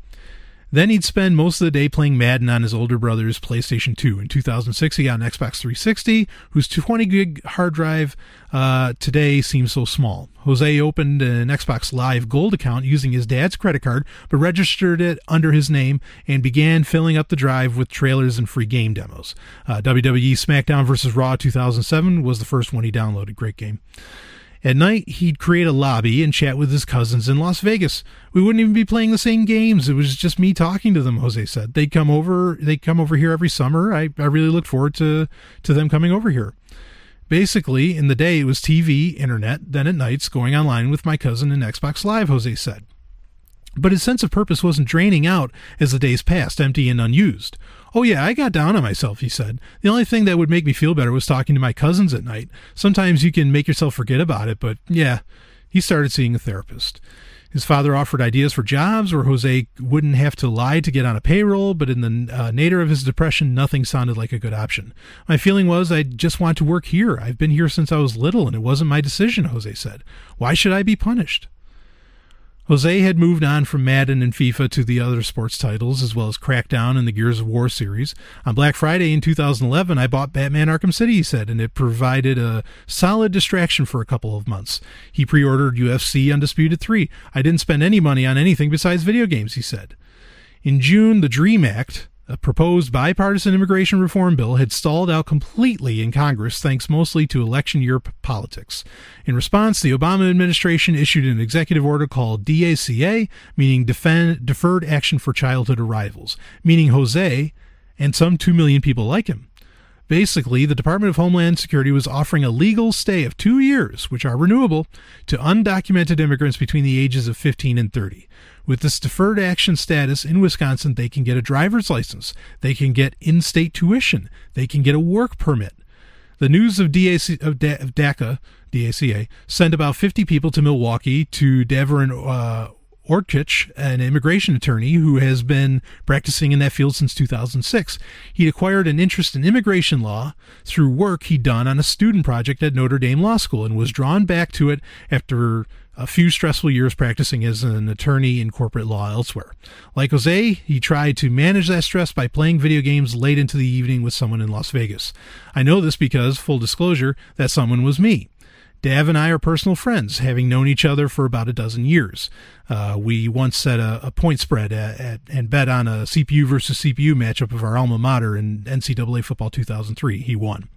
Then he'd spend most of the day playing Madden on his older brother's PlayStation 2. In 2006, he got an Xbox 360, whose 20 gig hard drive uh, today seems so small. Jose opened an Xbox Live Gold account using his dad's credit card, but registered it under his name and began filling up the drive with trailers and free game demos. Uh, WWE SmackDown vs. Raw 2007 was the first one he downloaded. Great game. At night, he'd create a lobby and chat with his cousins in Las Vegas. We wouldn't even be playing the same games. It was just me talking to them, Jose said. They'd come over they'd come over here every summer. I, I really looked forward to, to them coming over here. Basically, in the day it was TV, internet, then at nights going online with my cousin and Xbox Live, Jose said. But his sense of purpose wasn't draining out as the days passed, empty and unused. Oh, yeah, I got down on myself, he said. The only thing that would make me feel better was talking to my cousins at night. Sometimes you can make yourself forget about it, but yeah, he started seeing a therapist. His father offered ideas for jobs where Jose wouldn't have to lie to get on a payroll, but in the uh, of his depression, nothing sounded like a good option. My feeling was I just want to work here. I've been here since I was little, and it wasn't my decision, Jose said. Why should I be punished? Jose had moved on from Madden and FIFA to the other sports titles, as well as Crackdown and the Gears of War series. On Black Friday in 2011, I bought Batman Arkham City, he said, and it provided a solid distraction for a couple of months. He pre ordered UFC Undisputed 3. I didn't spend any money on anything besides video games, he said. In June, the DREAM Act, a proposed bipartisan immigration reform bill had stalled out completely in Congress thanks mostly to election year politics. In response, the Obama administration issued an executive order called DACA, meaning Defend, Deferred Action for Childhood Arrivals, meaning Jose and some 2 million people like him. Basically, the Department of Homeland Security was offering a legal stay of two years, which are renewable, to undocumented immigrants between the ages of 15 and 30. With this deferred action status in Wisconsin, they can get a driver's license, they can get in state tuition, they can get a work permit. The news of, DAC, of, of DACA, DACA, sent about 50 people to Milwaukee to Deverin uh, an immigration attorney who has been practicing in that field since 2006. He acquired an interest in immigration law through work he'd done on a student project at Notre Dame Law School and was drawn back to it after a few stressful years practicing as an attorney in corporate law elsewhere. Like Jose, he tried to manage that stress by playing video games late into the evening with someone in Las Vegas. I know this because, full disclosure, that someone was me. Dav and I are personal friends, having known each other for about a dozen years. Uh, we once set a, a point spread at, at, and bet on a CPU versus CPU matchup of our alma mater in NCAA football 2003. He won.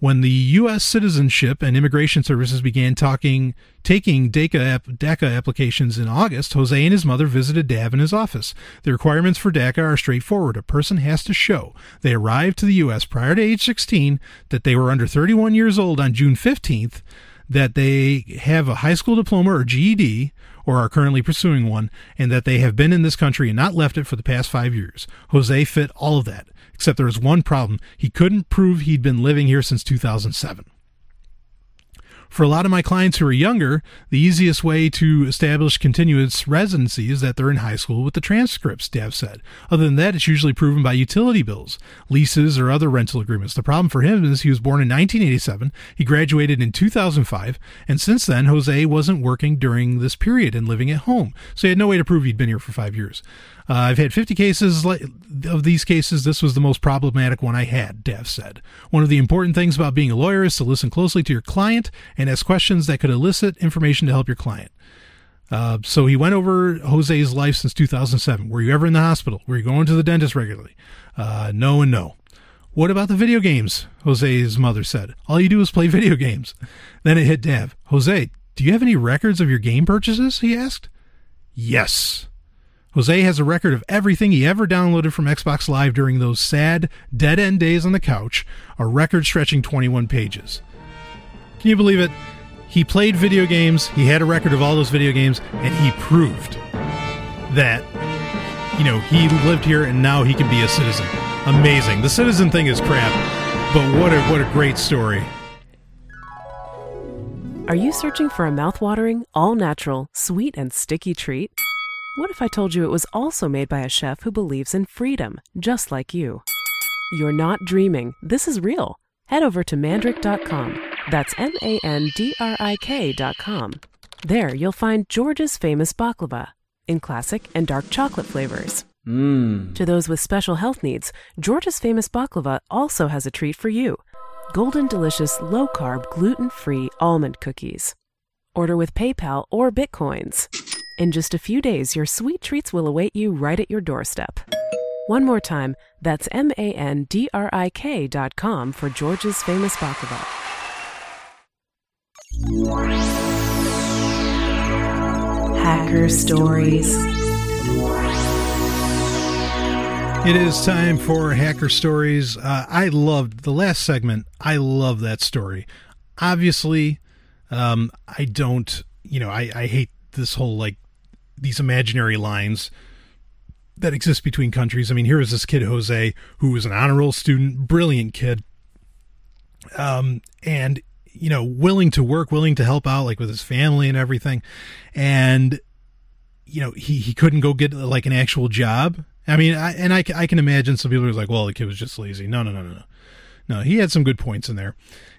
When the U.S. Citizenship and Immigration Services began talking, taking DACA, DACA applications in August, Jose and his mother visited Dav in his office. The requirements for DACA are straightforward. A person has to show they arrived to the U.S. prior to age 16, that they were under 31 years old on June 15th, that they have a high school diploma or GED, or are currently pursuing one, and that they have been in this country and not left it for the past five years. Jose fit all of that. Except there was one problem. He couldn't prove he'd been living here since 2007. For a lot of my clients who are younger, the easiest way to establish continuous residency is that they're in high school with the transcripts, Dav said. Other than that, it's usually proven by utility bills, leases, or other rental agreements. The problem for him is he was born in 1987, he graduated in 2005, and since then, Jose wasn't working during this period and living at home, so he had no way to prove he'd been here for five years. Uh, I've had 50 cases of these cases. This was the most problematic one I had, Dav said. One of the important things about being a lawyer is to listen closely to your client and ask questions that could elicit information to help your client. Uh, so he went over Jose's life since 2007. Were you ever in the hospital? Were you going to the dentist regularly? Uh, no and no. What about the video games? Jose's mother said. All you do is play video games. Then it hit Dav. Jose, do you have any records of your game purchases? He asked. Yes. Jose has a record of everything he ever downloaded from Xbox Live during those sad, dead end days on the couch, a record stretching 21 pages. Can you believe it? He played video games, he had a record of all those video games, and he proved that, you know, he lived here and now he can be a citizen. Amazing. The citizen thing is crap, but what a, what a great story. Are you searching for a mouthwatering, all natural, sweet, and sticky treat? What if I told you it was also made by a chef who believes in freedom, just like you? You're not dreaming. This is real. Head over to mandrik.com. That's M A N D R I K.com. There you'll find George's famous baklava in classic and dark chocolate flavors. Mmm. To those with special health needs, George's famous baklava also has a treat for you golden delicious low carb, gluten free almond cookies. Order with PayPal or Bitcoins. In just a few days, your sweet treats will await you right at your doorstep. One more time, that's M A N D R I K dot com for George's famous baklava. Hacker Stories. It is time for Hacker Stories. Uh, I loved the last segment. I love that story. Obviously, um, I don't, you know, I, I hate this whole like these imaginary lines that exist between countries. I mean, here is this kid, Jose, who was an honor roll student, brilliant kid, um, and, you know, willing to work, willing to help out, like with his family and everything. And, you know, he, he couldn't go get like an actual job I mean, I, and I, I can imagine some people are like, well, the kid was just lazy. No, no, no, no, no. No, he had some good points in there.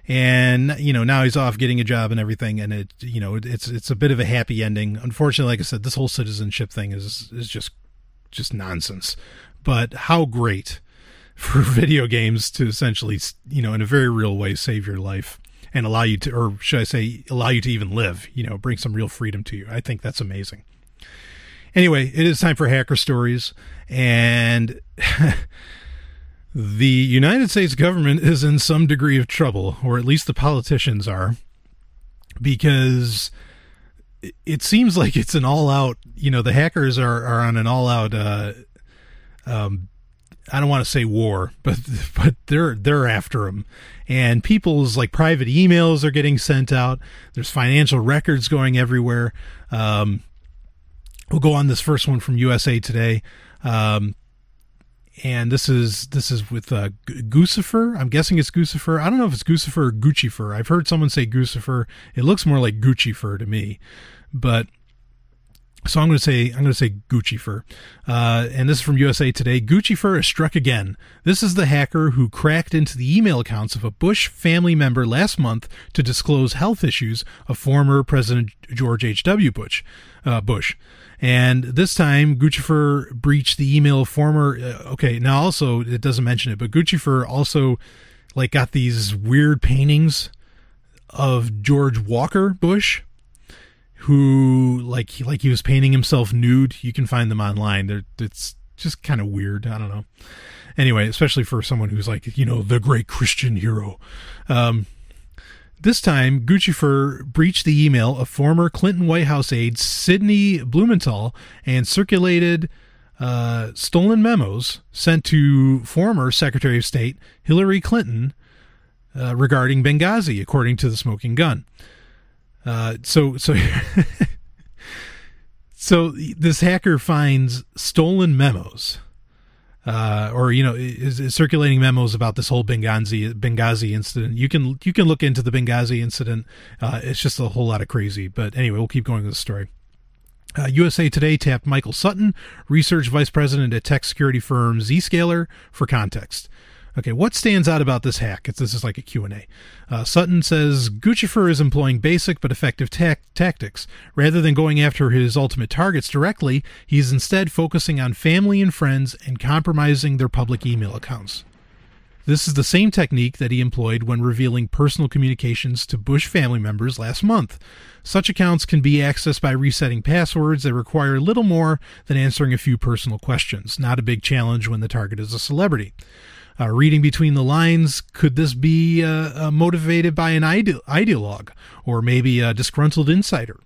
And, you know, now he's off getting a job and everything. And it, you know, it's, it's a bit of a happy ending. Unfortunately, like I said, this whole citizenship thing is, is just, just nonsense. But how great for video games to essentially, you know, in a very real way, save your life and allow you to, or should I say, allow you to even live, you know, bring some real freedom to you. I think that's amazing. Anyway, it is time for hacker stories. And the United States government is in some degree of trouble, or at least the politicians are, because it seems like it's an all out, you know, the hackers are, are on an all out, uh, um, I don't want to say war, but but they're they're after them, and people's like private emails are getting sent out. There's financial records going everywhere. Um, we'll go on this first one from USA Today. Um, and this is this is with uh, Guccifer. I'm guessing it's Guccifer. I don't know if it's Guccifer or Guccifer. I've heard someone say Guccifer. It looks more like Guccifer to me, but so I'm going to say I'm going to say Guccifer. Uh, and this is from USA Today. Guccifer is struck again. This is the hacker who cracked into the email accounts of a Bush family member last month to disclose health issues of former President George H. W. Bush. Uh, Bush. And this time, Guccifer breached the email of former. Uh, okay, now also it doesn't mention it, but Guccifer also like got these weird paintings of George Walker Bush, who like he, like he was painting himself nude. You can find them online. They're, it's just kind of weird. I don't know. Anyway, especially for someone who's like you know the great Christian hero. Um, this time, Guccifer breached the email of former Clinton White House aide Sidney Blumenthal and circulated uh, stolen memos sent to former Secretary of State Hillary Clinton uh, regarding Benghazi, according to the Smoking Gun. Uh, so, so, so this hacker finds stolen memos uh, or you know is, is, circulating memos about this whole Benghazi Benghazi incident. You can you can look into the Benghazi incident. Uh, it's just a whole lot of crazy. But anyway, we'll keep going with the story. Uh, USA Today tapped Michael Sutton, research vice president at tech security firm Zscaler, for context. Okay, what stands out about this hack? It's, this is like a Q&A. Uh, Sutton says Guccifer is employing basic but effective ta- tactics. Rather than going after his ultimate targets directly, he's instead focusing on family and friends and compromising their public email accounts. This is the same technique that he employed when revealing personal communications to Bush family members last month. Such accounts can be accessed by resetting passwords that require little more than answering a few personal questions. Not a big challenge when the target is a celebrity. Uh, reading between the lines, could this be uh, uh, motivated by an ide- ideologue or maybe a disgruntled insider?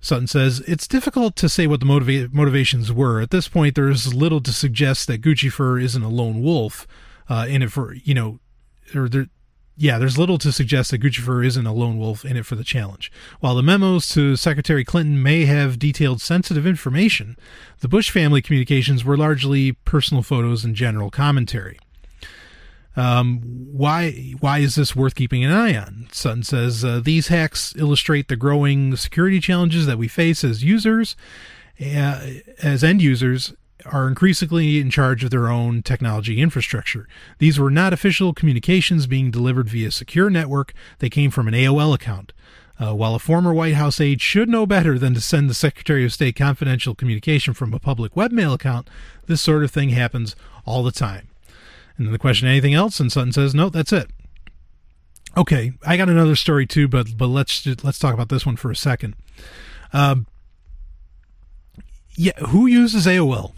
Sutton says it's difficult to say what the motiva- motivations were. At this point, there's little to suggest that Guccifer isn't a lone wolf uh, in it for you know, or there, yeah, there's little to suggest that Guccifer isn't a lone wolf in it for the challenge. While the memos to Secretary Clinton may have detailed sensitive information, the Bush family communications were largely personal photos and general commentary. Um, why why is this worth keeping an eye on? Sutton says uh, these hacks illustrate the growing security challenges that we face as users, uh, as end users are increasingly in charge of their own technology infrastructure. These were not official communications being delivered via secure network. They came from an AOL account. Uh, while a former White House aide should know better than to send the Secretary of State confidential communication from a public webmail account, this sort of thing happens all the time. And then the question, anything else? And Sutton says, no, that's it. Okay, I got another story too, but but let's just, let's talk about this one for a second. Um, yeah, who uses AOL?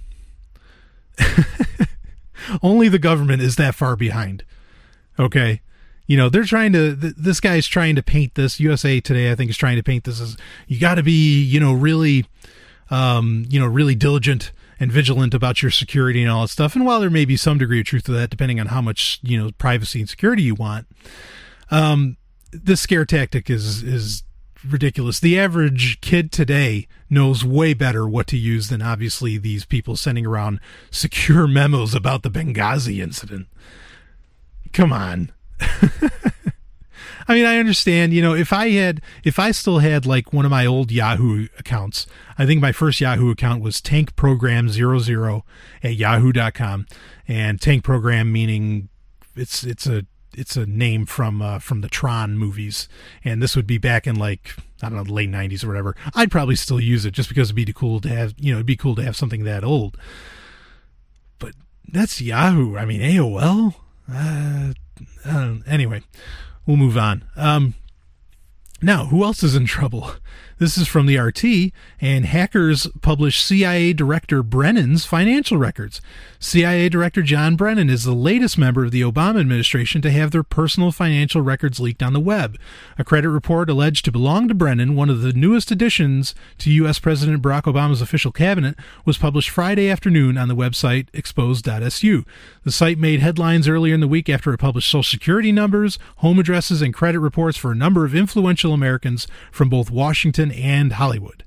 Only the government is that far behind. Okay, you know they're trying to. Th- this guy's trying to paint this. USA Today, I think, is trying to paint this as you got to be, you know, really, um, you know, really diligent and vigilant about your security and all that stuff. And while there may be some degree of truth to that, depending on how much you know privacy and security you want, um, this scare tactic is is ridiculous. The average kid today knows way better what to use than obviously these people sending around secure memos about the Benghazi incident. Come on. I mean, I understand, you know, if I had, if I still had like one of my old Yahoo accounts, I think my first Yahoo account was tankprogram00 at yahoo.com. And tank program meaning it's, it's a, it's a name from, uh, from the Tron movies. And this would be back in like, I don't know, the late 90s or whatever. I'd probably still use it just because it'd be cool to have, you know, it'd be cool to have something that old. But that's Yahoo. I mean, AOL? Uh, anyway, we'll move on. Um, now, who else is in trouble? This is from the RT, and hackers published CIA Director Brennan's financial records. CIA Director John Brennan is the latest member of the Obama administration to have their personal financial records leaked on the web. A credit report alleged to belong to Brennan, one of the newest additions to U.S. President Barack Obama's official cabinet, was published Friday afternoon on the website expose.su. The site made headlines earlier in the week after it published social security numbers, home addresses, and credit reports for a number of influential Americans from both Washington and Hollywood.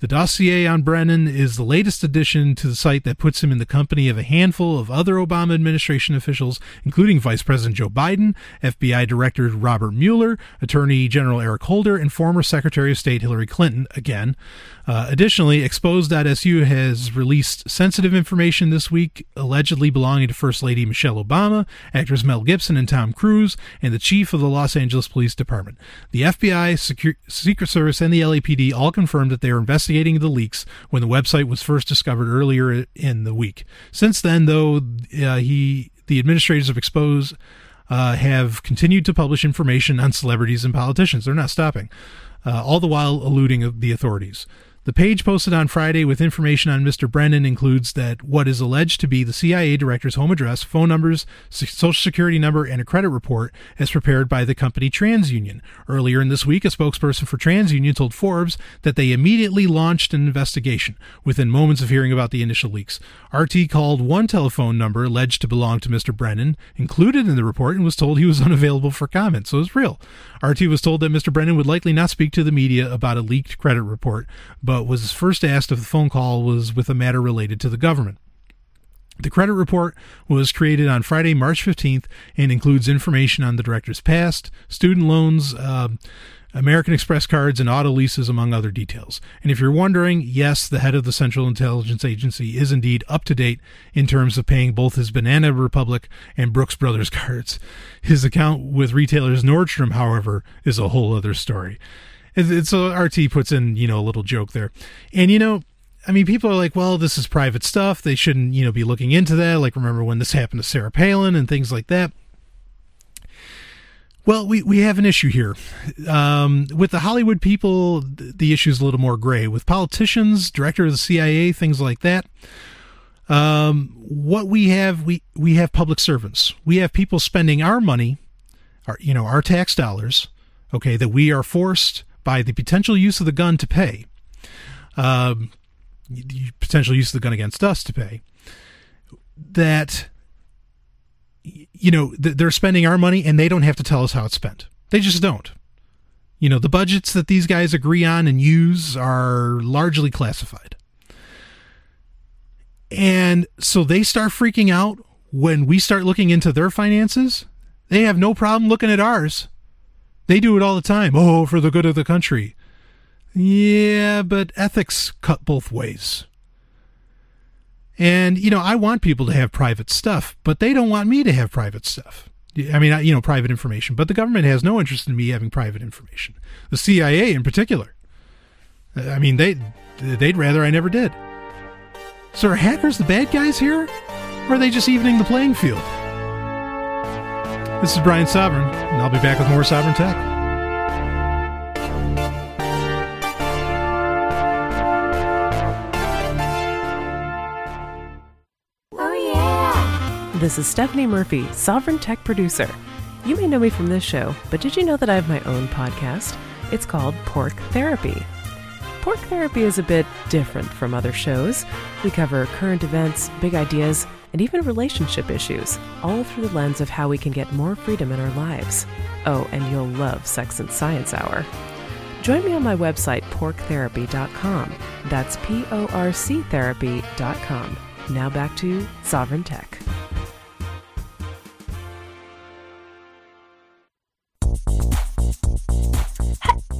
The dossier on Brennan is the latest addition to the site that puts him in the company of a handful of other Obama administration officials, including Vice President Joe Biden, FBI Director Robert Mueller, Attorney General Eric Holder, and former Secretary of State Hillary Clinton, again. Uh, additionally, Expose.su has released sensitive information this week, allegedly belonging to First Lady Michelle Obama, actors Mel Gibson and Tom Cruise, and the chief of the Los Angeles Police Department. The FBI, Secret Service, and the LAPD all confirmed that they are investigating the leaks when the website was first discovered earlier in the week. Since then, though, uh, he the administrators of Expose uh, have continued to publish information on celebrities and politicians. They're not stopping, uh, all the while eluding the authorities. The page posted on Friday with information on Mr. Brennan includes that what is alleged to be the CIA director's home address, phone numbers, social security number, and a credit report as prepared by the company TransUnion. Earlier in this week, a spokesperson for TransUnion told Forbes that they immediately launched an investigation within moments of hearing about the initial leaks. RT called one telephone number alleged to belong to Mr. Brennan, included in the report, and was told he was unavailable for comment, so it's real. RT was told that Mr. Brennan would likely not speak to the media about a leaked credit report, but was first asked if the phone call was with a matter related to the government. The credit report was created on Friday, March 15th, and includes information on the director's past, student loans, uh, American Express cards, and auto leases, among other details. And if you're wondering, yes, the head of the Central Intelligence Agency is indeed up to date in terms of paying both his Banana Republic and Brooks Brothers cards. His account with retailers Nordstrom, however, is a whole other story. It's a RT puts in, you know, a little joke there. And, you know, I mean, people are like, well, this is private stuff. They shouldn't, you know, be looking into that. Like, remember when this happened to Sarah Palin and things like that. Well, we, we have an issue here. Um, with the Hollywood people, the issue is a little more gray. With politicians, director of the CIA, things like that, um, what we have, we, we have public servants. We have people spending our money, our, you know, our tax dollars, okay, that we are forced by the potential use of the gun to pay. um, the potential use of the gun against us to pay, that you know they're spending our money and they don't have to tell us how it's spent. They just don't. You know, the budgets that these guys agree on and use are largely classified. And so they start freaking out when we start looking into their finances. They have no problem looking at ours. They do it all the time. Oh, for the good of the country. Yeah, but ethics cut both ways. And, you know, I want people to have private stuff, but they don't want me to have private stuff. I mean, you know, private information, but the government has no interest in me having private information. The CIA in particular. Uh, I mean, they they'd rather I never did. So are hackers the bad guys here? Or are they just evening the playing field? This is Brian Sovryn, and I'll be back with more Sovryn Tech. Oh yeah. This is Stephanie Murphy, Sovryn Tech Producer. You may know me from this show, but did you know that I have my own podcast? It's called Porc Therapy. Porc Therapy is a bit different from other shows. We cover current events, big ideas, and even relationship issues, all through the lens of how we can get more freedom in our lives. Oh, and you'll love Sex and Science Hour. Join me on my website, porctherapy.com. That's P O R C therapy.com. Now back to Sovryn Tech.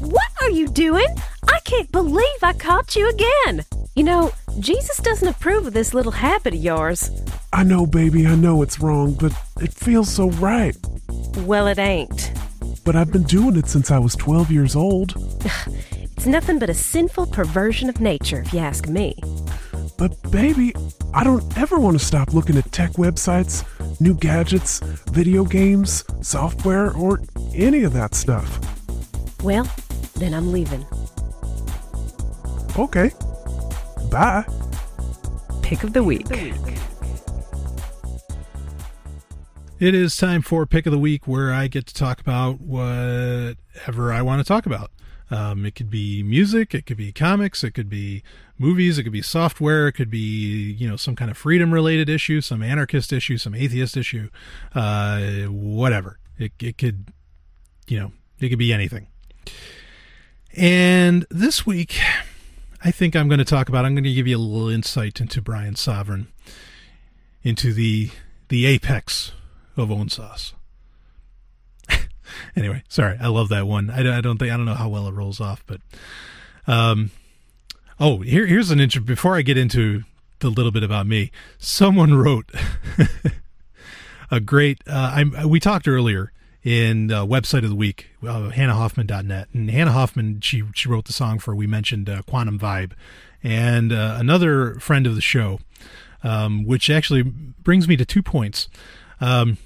What are you doing? I can't believe I caught you again. You know, Jesus doesn't approve of this little habit of yours. I know, baby, I know it's wrong, but it feels so right. Well, it ain't. But I've been doing it since I was 12 years old. It's nothing but a sinful perversion of nature, if you ask me. But, baby, I don't ever want to stop looking at tech websites, new gadgets, video games, software, or any of that stuff. Well, then I'm leaving. Okay. Bye. Pick of the week. It is time for Pick of the Week, where I get to talk about whatever I want to talk about. Um, it could be music, it could be comics, it could be movies, it could be software, it could be you know some kind of freedom related issue, some anarchist issue, some atheist issue, uh, whatever. It it could you know it could be anything. And this week, I think I'm going to talk about. I'm going to give you a little insight into Brian Sovryn, into the the apex of own sauce. Anyway, sorry, I love that one. I, I, don't think I don't know how well it rolls off, but um, oh, here here's an intro. Before I get into the little bit about me, someone wrote a great. Uh, I we talked earlier in uh, website of the week, uh, HannahHoffman.net, and Hannah Hoffman she she wrote the song for we mentioned uh, Quantum Vibe, and uh, another friend of the show, um, which actually brings me to two points. Um,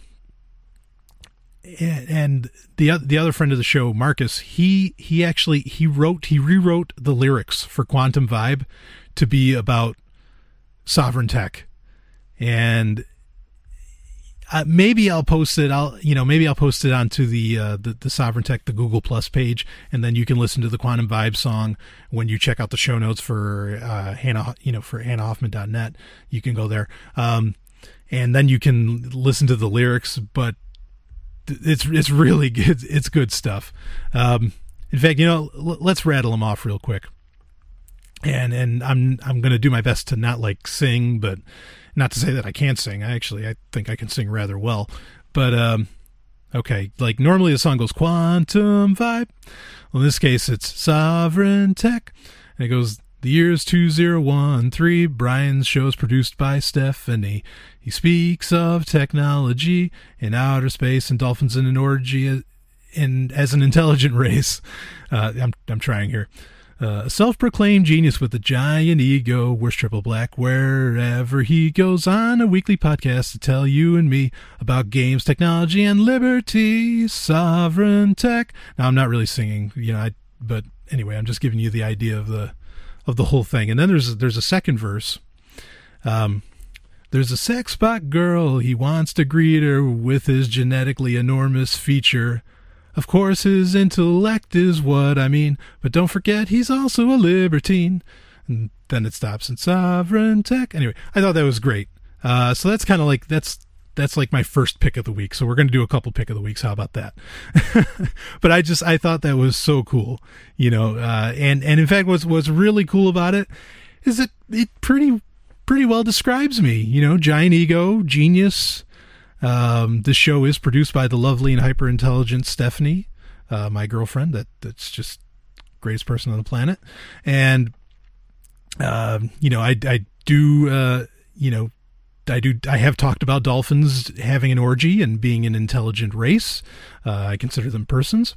and the the other friend of the show, Marcus, he he actually he wrote he rewrote the lyrics for Quantum Vibe to be about sovryn tech, and uh, maybe I'll post it. I'll you know maybe I'll post it onto the uh, the the Sovryn Tech the Google Plus page, and then you can listen to the Quantum Vibe song when you check out the show notes for uh, Hannah you know for HannahHoffman.net. You can go there, um, and then you can listen to the lyrics. But it's it's really good. It's good stuff. Um, in fact, you know, l- let's rattle them off real quick. And and I'm I'm gonna do my best to not like sing, but not to say that I can't sing. I actually I think I can sing rather well. But um, okay, like normally the song goes quantum vibe. Well, in this case, it's sovryn tech, and it goes. The year's 2013. Brian's show is produced by Stephanie. He speaks of technology in outer space and dolphins in an orgy in, as an intelligent race. Uh, I'm, I'm trying here. Uh, a self-proclaimed genius with a giant ego wears triple black wherever he goes on a weekly podcast to tell you and me about games, technology, and liberty. Sovryn tech. Now I'm not really singing, you know, I, but anyway, I'm just giving you the idea of the of the whole thing. And then there's there's a second verse. Um, there's a sex bot girl. He wants to greet her with his genetically enormous feature Of course, his intellect is what I mean, but don't forget he's also a libertine. And then it stops in sovryn tech. Anyway, I thought that was great. Uh, so that's kind of like that's that's like my first pick of the week. So we're going to do a couple pick of the weeks. How about that? but I just I thought that was so cool, you know. Uh, and and in fact, what's what's really cool about it is that it pretty pretty well describes me. You know, giant ego, genius. Um, this show is produced by the lovely and hyper intelligent Stephanie, uh, my girlfriend. That that's just greatest person on the planet. And uh, you know, I I do uh, you know I do. I have talked about dolphins having an orgy and being an intelligent race. Uh, I consider them persons,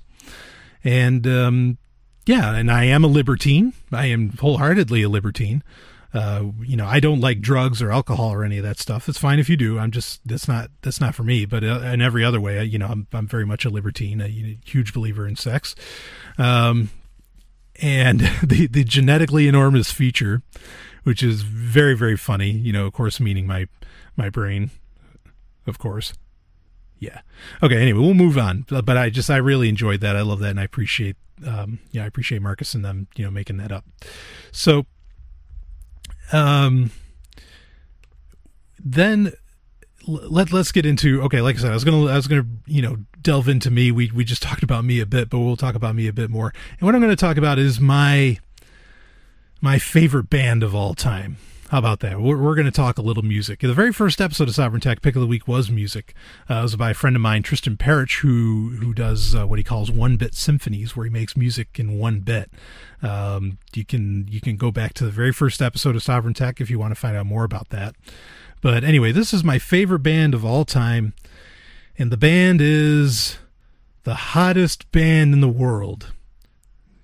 and um, yeah, and I am a libertine. I am wholeheartedly a libertine. Uh, you know, I don't like drugs or alcohol or any of that stuff. It's fine if you do. I'm just that's not that's not for me. But uh, in every other way, you know, I'm I'm very much a libertine, a, huge believer in sex. Um, and the the genetically enormous feature which is very very funny. You know, of course, meaning my my brain, of course. Yeah. Okay. Anyway, we'll move on. But, I just I really enjoyed that. I love that, and I appreciate um yeah I appreciate Marcus and them you know making that up. So um then let let's get into okay like i said i was gonna i was gonna you know delve into me we we just talked about me a bit but we'll talk about me a bit more and what i'm gonna talk about is my my favorite band of all time. How about that? We're, we're going to talk a little music. The very first episode of Sovryn Tech Pick of the Week was music. Uh, it was by a friend of mine, Tristan Parrish, who who does uh, what he calls one bit symphonies, where he makes music in one bit. Um, you can you can go back to the very first episode of Sovryn Tech if you want to find out more about that. But anyway, this is my favorite band of all time, and the band is the hottest band in the world.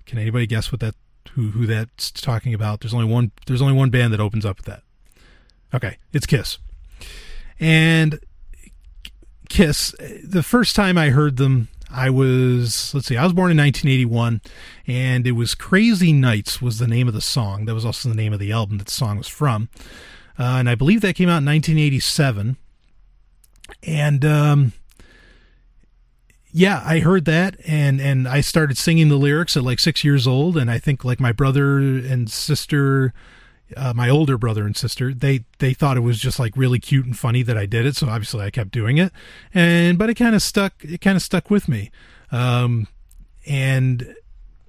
Can anybody guess what that who who that's talking about. There's only one there's only one band that opens up with that. Okay, it's Kiss. And Kiss, the first time I heard them, I was let's see, I was born in 1981 and it was Crazy Nights was the name of the song. That was also the name of the album that the song was from. Uh, and I believe that came out in 1987. And um, yeah, I heard that and and I started singing the lyrics at like 6 years old and I think like my brother and sister uh, my older brother and sister they they thought it was just like really cute and funny that I did it so obviously I kept doing it and but it kind of stuck it kind of stuck with me um and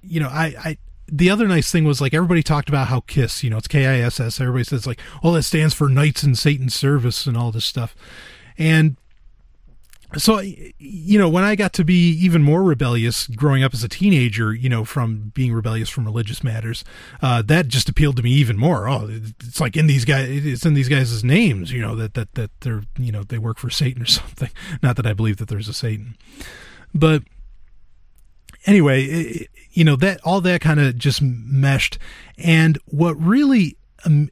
you know I I the other nice thing was like everybody talked about how Kiss, you know, it's K I S S. Everybody says like, oh, that stands for Knights in Satan's Service and all this stuff. And so you know when i got to be even more rebellious growing up as a teenager you know from being rebellious from religious matters uh, that just appealed to me even more. Oh it's like in these guys it's in these guys' names you know that that that they're you know they work for satan or something. Not that i believe that there's a satan. But anyway it, you know that all that kind of just meshed. And what really um,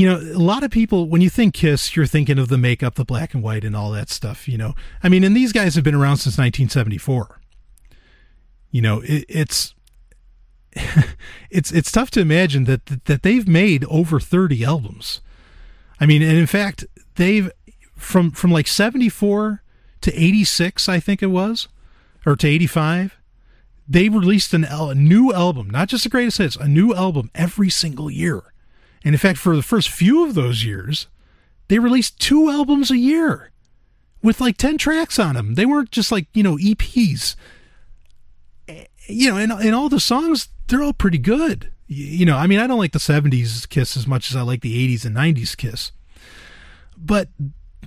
you know, a lot of people, when you think Kiss, you're thinking of the makeup, the black and white, and all that stuff. You know, I mean, and these guys have been around since 1974. You know, it, it's it's it's tough to imagine that that they've made over 30 albums. I mean, and in fact, they've from from like 74 to 86, I think it was, or to 85. They released an, a new album, not just the greatest hits, a new album every single year and in fact, for the first few of those years, they released two albums a year with like 10 tracks on them. They weren't just like, you know, EPs. Eh, you know, and, and all the songs, they're all pretty good. You know, I mean, I don't like the 70s Kiss as much as I like the 80s and 90s Kiss. But,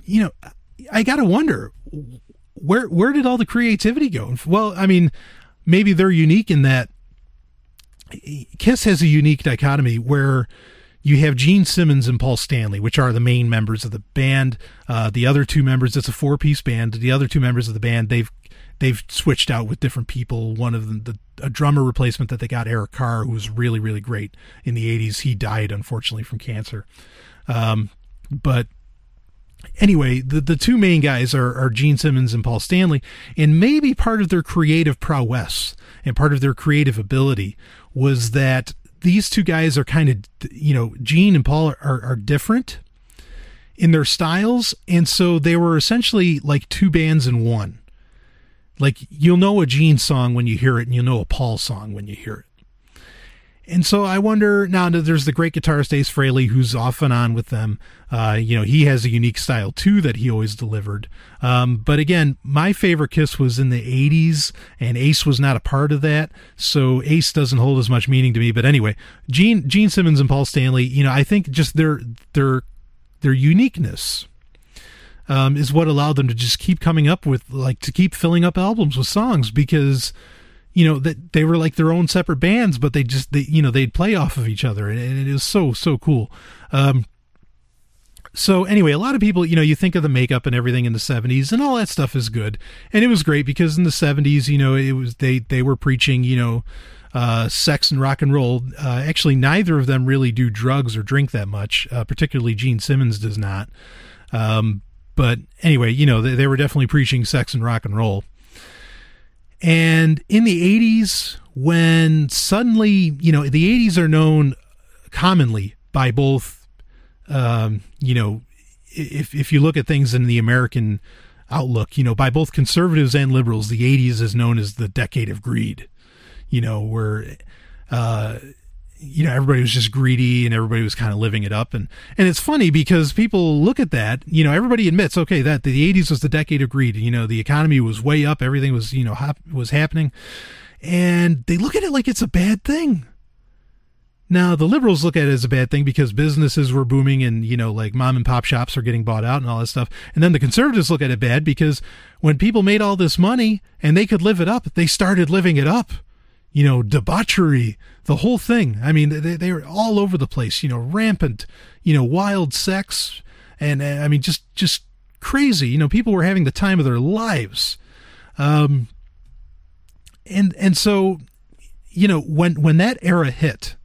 you know, I got to wonder where where did all the creativity go? Well, I mean, maybe they're unique in that Kiss has a unique dichotomy where you have Gene Simmons and Paul Stanley, which are the main members of the band. Uh, the other two members, it's a four piece band. The other two members of the band, they've they've switched out with different people. One of them, the a drummer replacement that they got, Eric Carr, who was really really great in the '80s. He died unfortunately from cancer. Um, but anyway, the the two main guys are, are Gene Simmons and Paul Stanley, and maybe part of their creative prowess and part of their creative ability was that these two guys are kind of, you know, Gene and Paul are, are different in their styles. And so they were essentially like two bands in one. Like you'll know a Gene song when you hear it, and you'll know a Paul song when you hear it. And so I wonder now. There's the great guitarist Ace Frehley, who's off and on with them. Uh, you know, he has a unique style too that he always delivered. Um, but again, my favorite Kiss was in the '80s, and Ace was not a part of that, so Ace doesn't hold as much meaning to me. But anyway, Gene Gene Simmons and Paul Stanley, you know, I think just their their their uniqueness um, is what allowed them to just keep coming up with like to keep filling up albums with songs because you know that they were like their own separate bands but they just they you know they'd play off of each other and, and it is so so cool um, so anyway a lot of people you know you think of the makeup and everything in the 70s and all that stuff is good and it was great because in the 70s you know it was they they were preaching you know uh, sex and rock and roll. Uh, actually, neither of them really do drugs or drink that much. Uh, particularly, Gene Simmons does not. Um, but anyway, you know, they, they were definitely preaching sex and rock and roll. And in the 80s, when suddenly, you know, the 80s are known commonly by both, um, you know, if, if you look at things in the American outlook, you know, by both conservatives and liberals, the 80s is known as the decade of greed, you know, where, uh, you know everybody was just greedy and everybody was kind of living it up. And and it's funny because people look at that you know everybody admits okay that the 80s was the decade of greed. You know the economy was way up. Everything was you know hop, was happening. And they look at it like it's a bad thing. Now the liberals look at it as a bad thing because businesses were booming and you know like mom and pop shops are getting bought out and all that stuff. And then the conservatives look at it bad because when people made all this money and they could live it up they started living it up. You know, debauchery, the whole thing. I mean, they, they were all over the place, you know, rampant, you know, wild sex. And I mean, just, just crazy. You know, people were having the time of their lives. Um, and, and so, you know, when, when that era hit,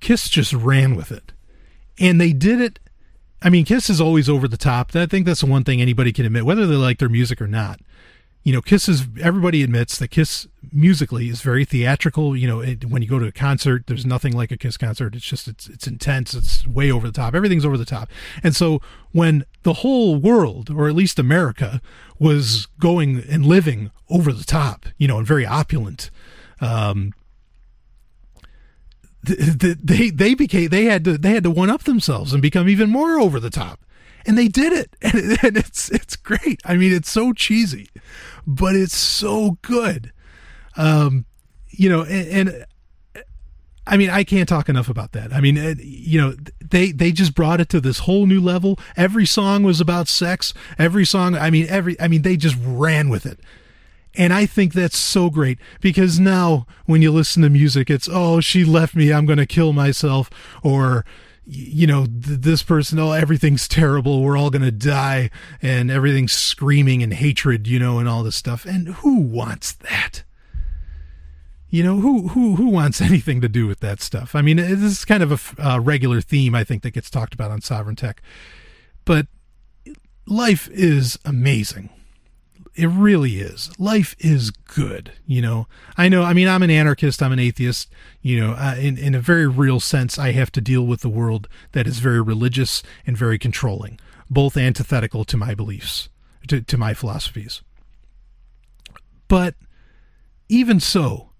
Kiss just ran with it. And they did it. I mean, Kiss is always over the top. I think that's the one thing anybody can admit, whether they like their music or not you know, Kiss is everybody admits that Kiss musically is very theatrical. You know, it, when you go to a concert, there's nothing like a Kiss concert. It's just it's it's intense. It's way over the top. Everything's over the top. And so when the whole world, or at least America, was going and living over the top, you know, and very opulent, um, they they became they had to they had to one up themselves and become even more over the top and they did it and, it's it's great i mean it's so cheesy but it's so good um you know and, and I mean, I can't talk enough about that. I mean, you know, they they just brought it to this whole new level. Every song was about sex. Every song, I mean, every I mean, they just ran with it. And I think that's so great because now when you listen to music, it's, oh, she left me, I'm going to kill myself, or you know, th- this person, oh, everything's terrible. We're all going to die and everything's screaming and hatred, you know, and all this stuff. And who wants that? You know, who, who, who wants anything to do with that stuff? I mean, this is kind of a uh, regular theme, I think, that gets talked about on Sovryn Tech. But life is amazing it really is. Life is good, you know. I know. I mean, I'm an anarchist. I'm an atheist. You know, in in a very real sense, I have to deal with the world that is very religious and very controlling, both antithetical to my beliefs, to to my philosophies. But even so,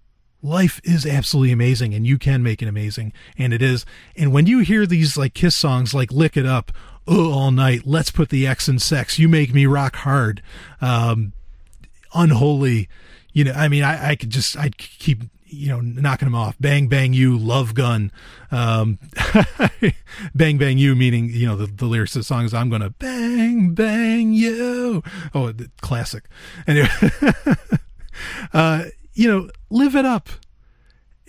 life is absolutely amazing and you can make it amazing and it is and when you hear these like kiss songs like lick it up all night. Let's put the X in sex. You make me rock hard. Um, unholy. You know, I mean, I, I could just, I'd keep, you know, knocking them off. Bang, bang, you, love gun. Um, bang, bang, you, meaning, you know, the, the lyrics of the song is, I'm to bang, bang, you. Oh, the classic. Anyway, uh, you know, live it up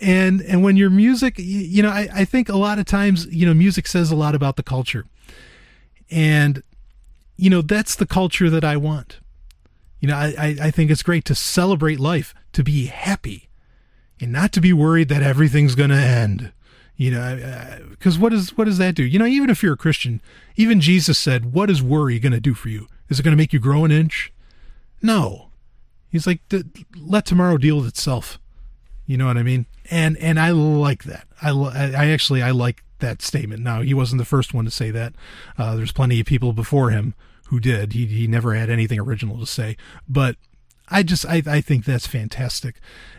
and and when your music you know I, I think a lot of times you know music says a lot about the culture and, you know, that's the culture that I want. You know, I, I think it's great to celebrate life, to be happy, and not to be worried that everything's going to end. You know, because what what does that do? You know, even if you're a Christian, even Jesus said, "What is worry going to do for you? Is it going to make you grow an inch?" No. He's like, "Let tomorrow deal with itself." You know what I mean? And and I like that. I I actually I like that statement. Now, he wasn't the first one to say that. Uh, there's plenty of people before him who did. He, he never had anything original to say. But I just I, I think that's fantastic,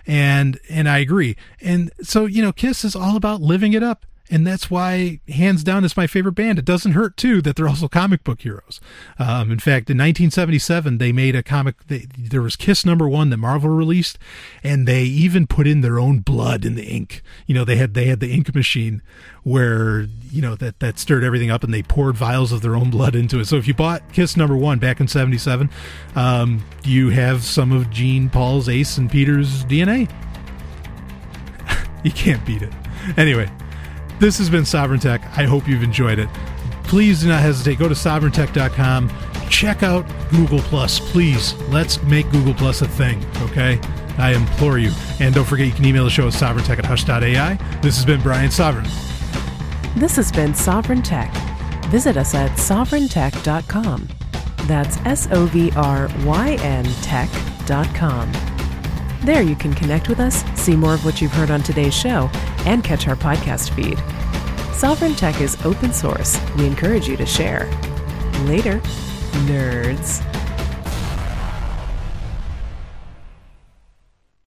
and and I agree. And so you know, Kiss is all about living it up and that's why hands down is my favorite band. It doesn't hurt too that they're also comic book heroes. Um, in fact in 1977 they made a comic they, there was kiss number one that marvel released and they even put in their own blood in the ink. You know they had they had the ink machine where you know that that stirred everything up and they poured vials of their own blood into it. So if you bought kiss number one back in 77 um, you have some of gene paul's ace and peter's dna you can't beat it. Anyway this has been Sovryn Tech. I hope you've enjoyed it. Please do not hesitate. Go to sovryntech.com. Check out Google Plus. Please, let's make Google Plus a thing, okay? I implore you. And don't forget, you can email the show at sovryntech at hush.ai. This has been Brian Sovryn. This has been Sovereign Tech. Visit us at sovryntech.com. That's S O V R Y N tech.com. There you can connect with us, see more of what you've heard on today's show, and catch our podcast feed. Sovryn Tech is open source. We encourage you to share. Later, nerds.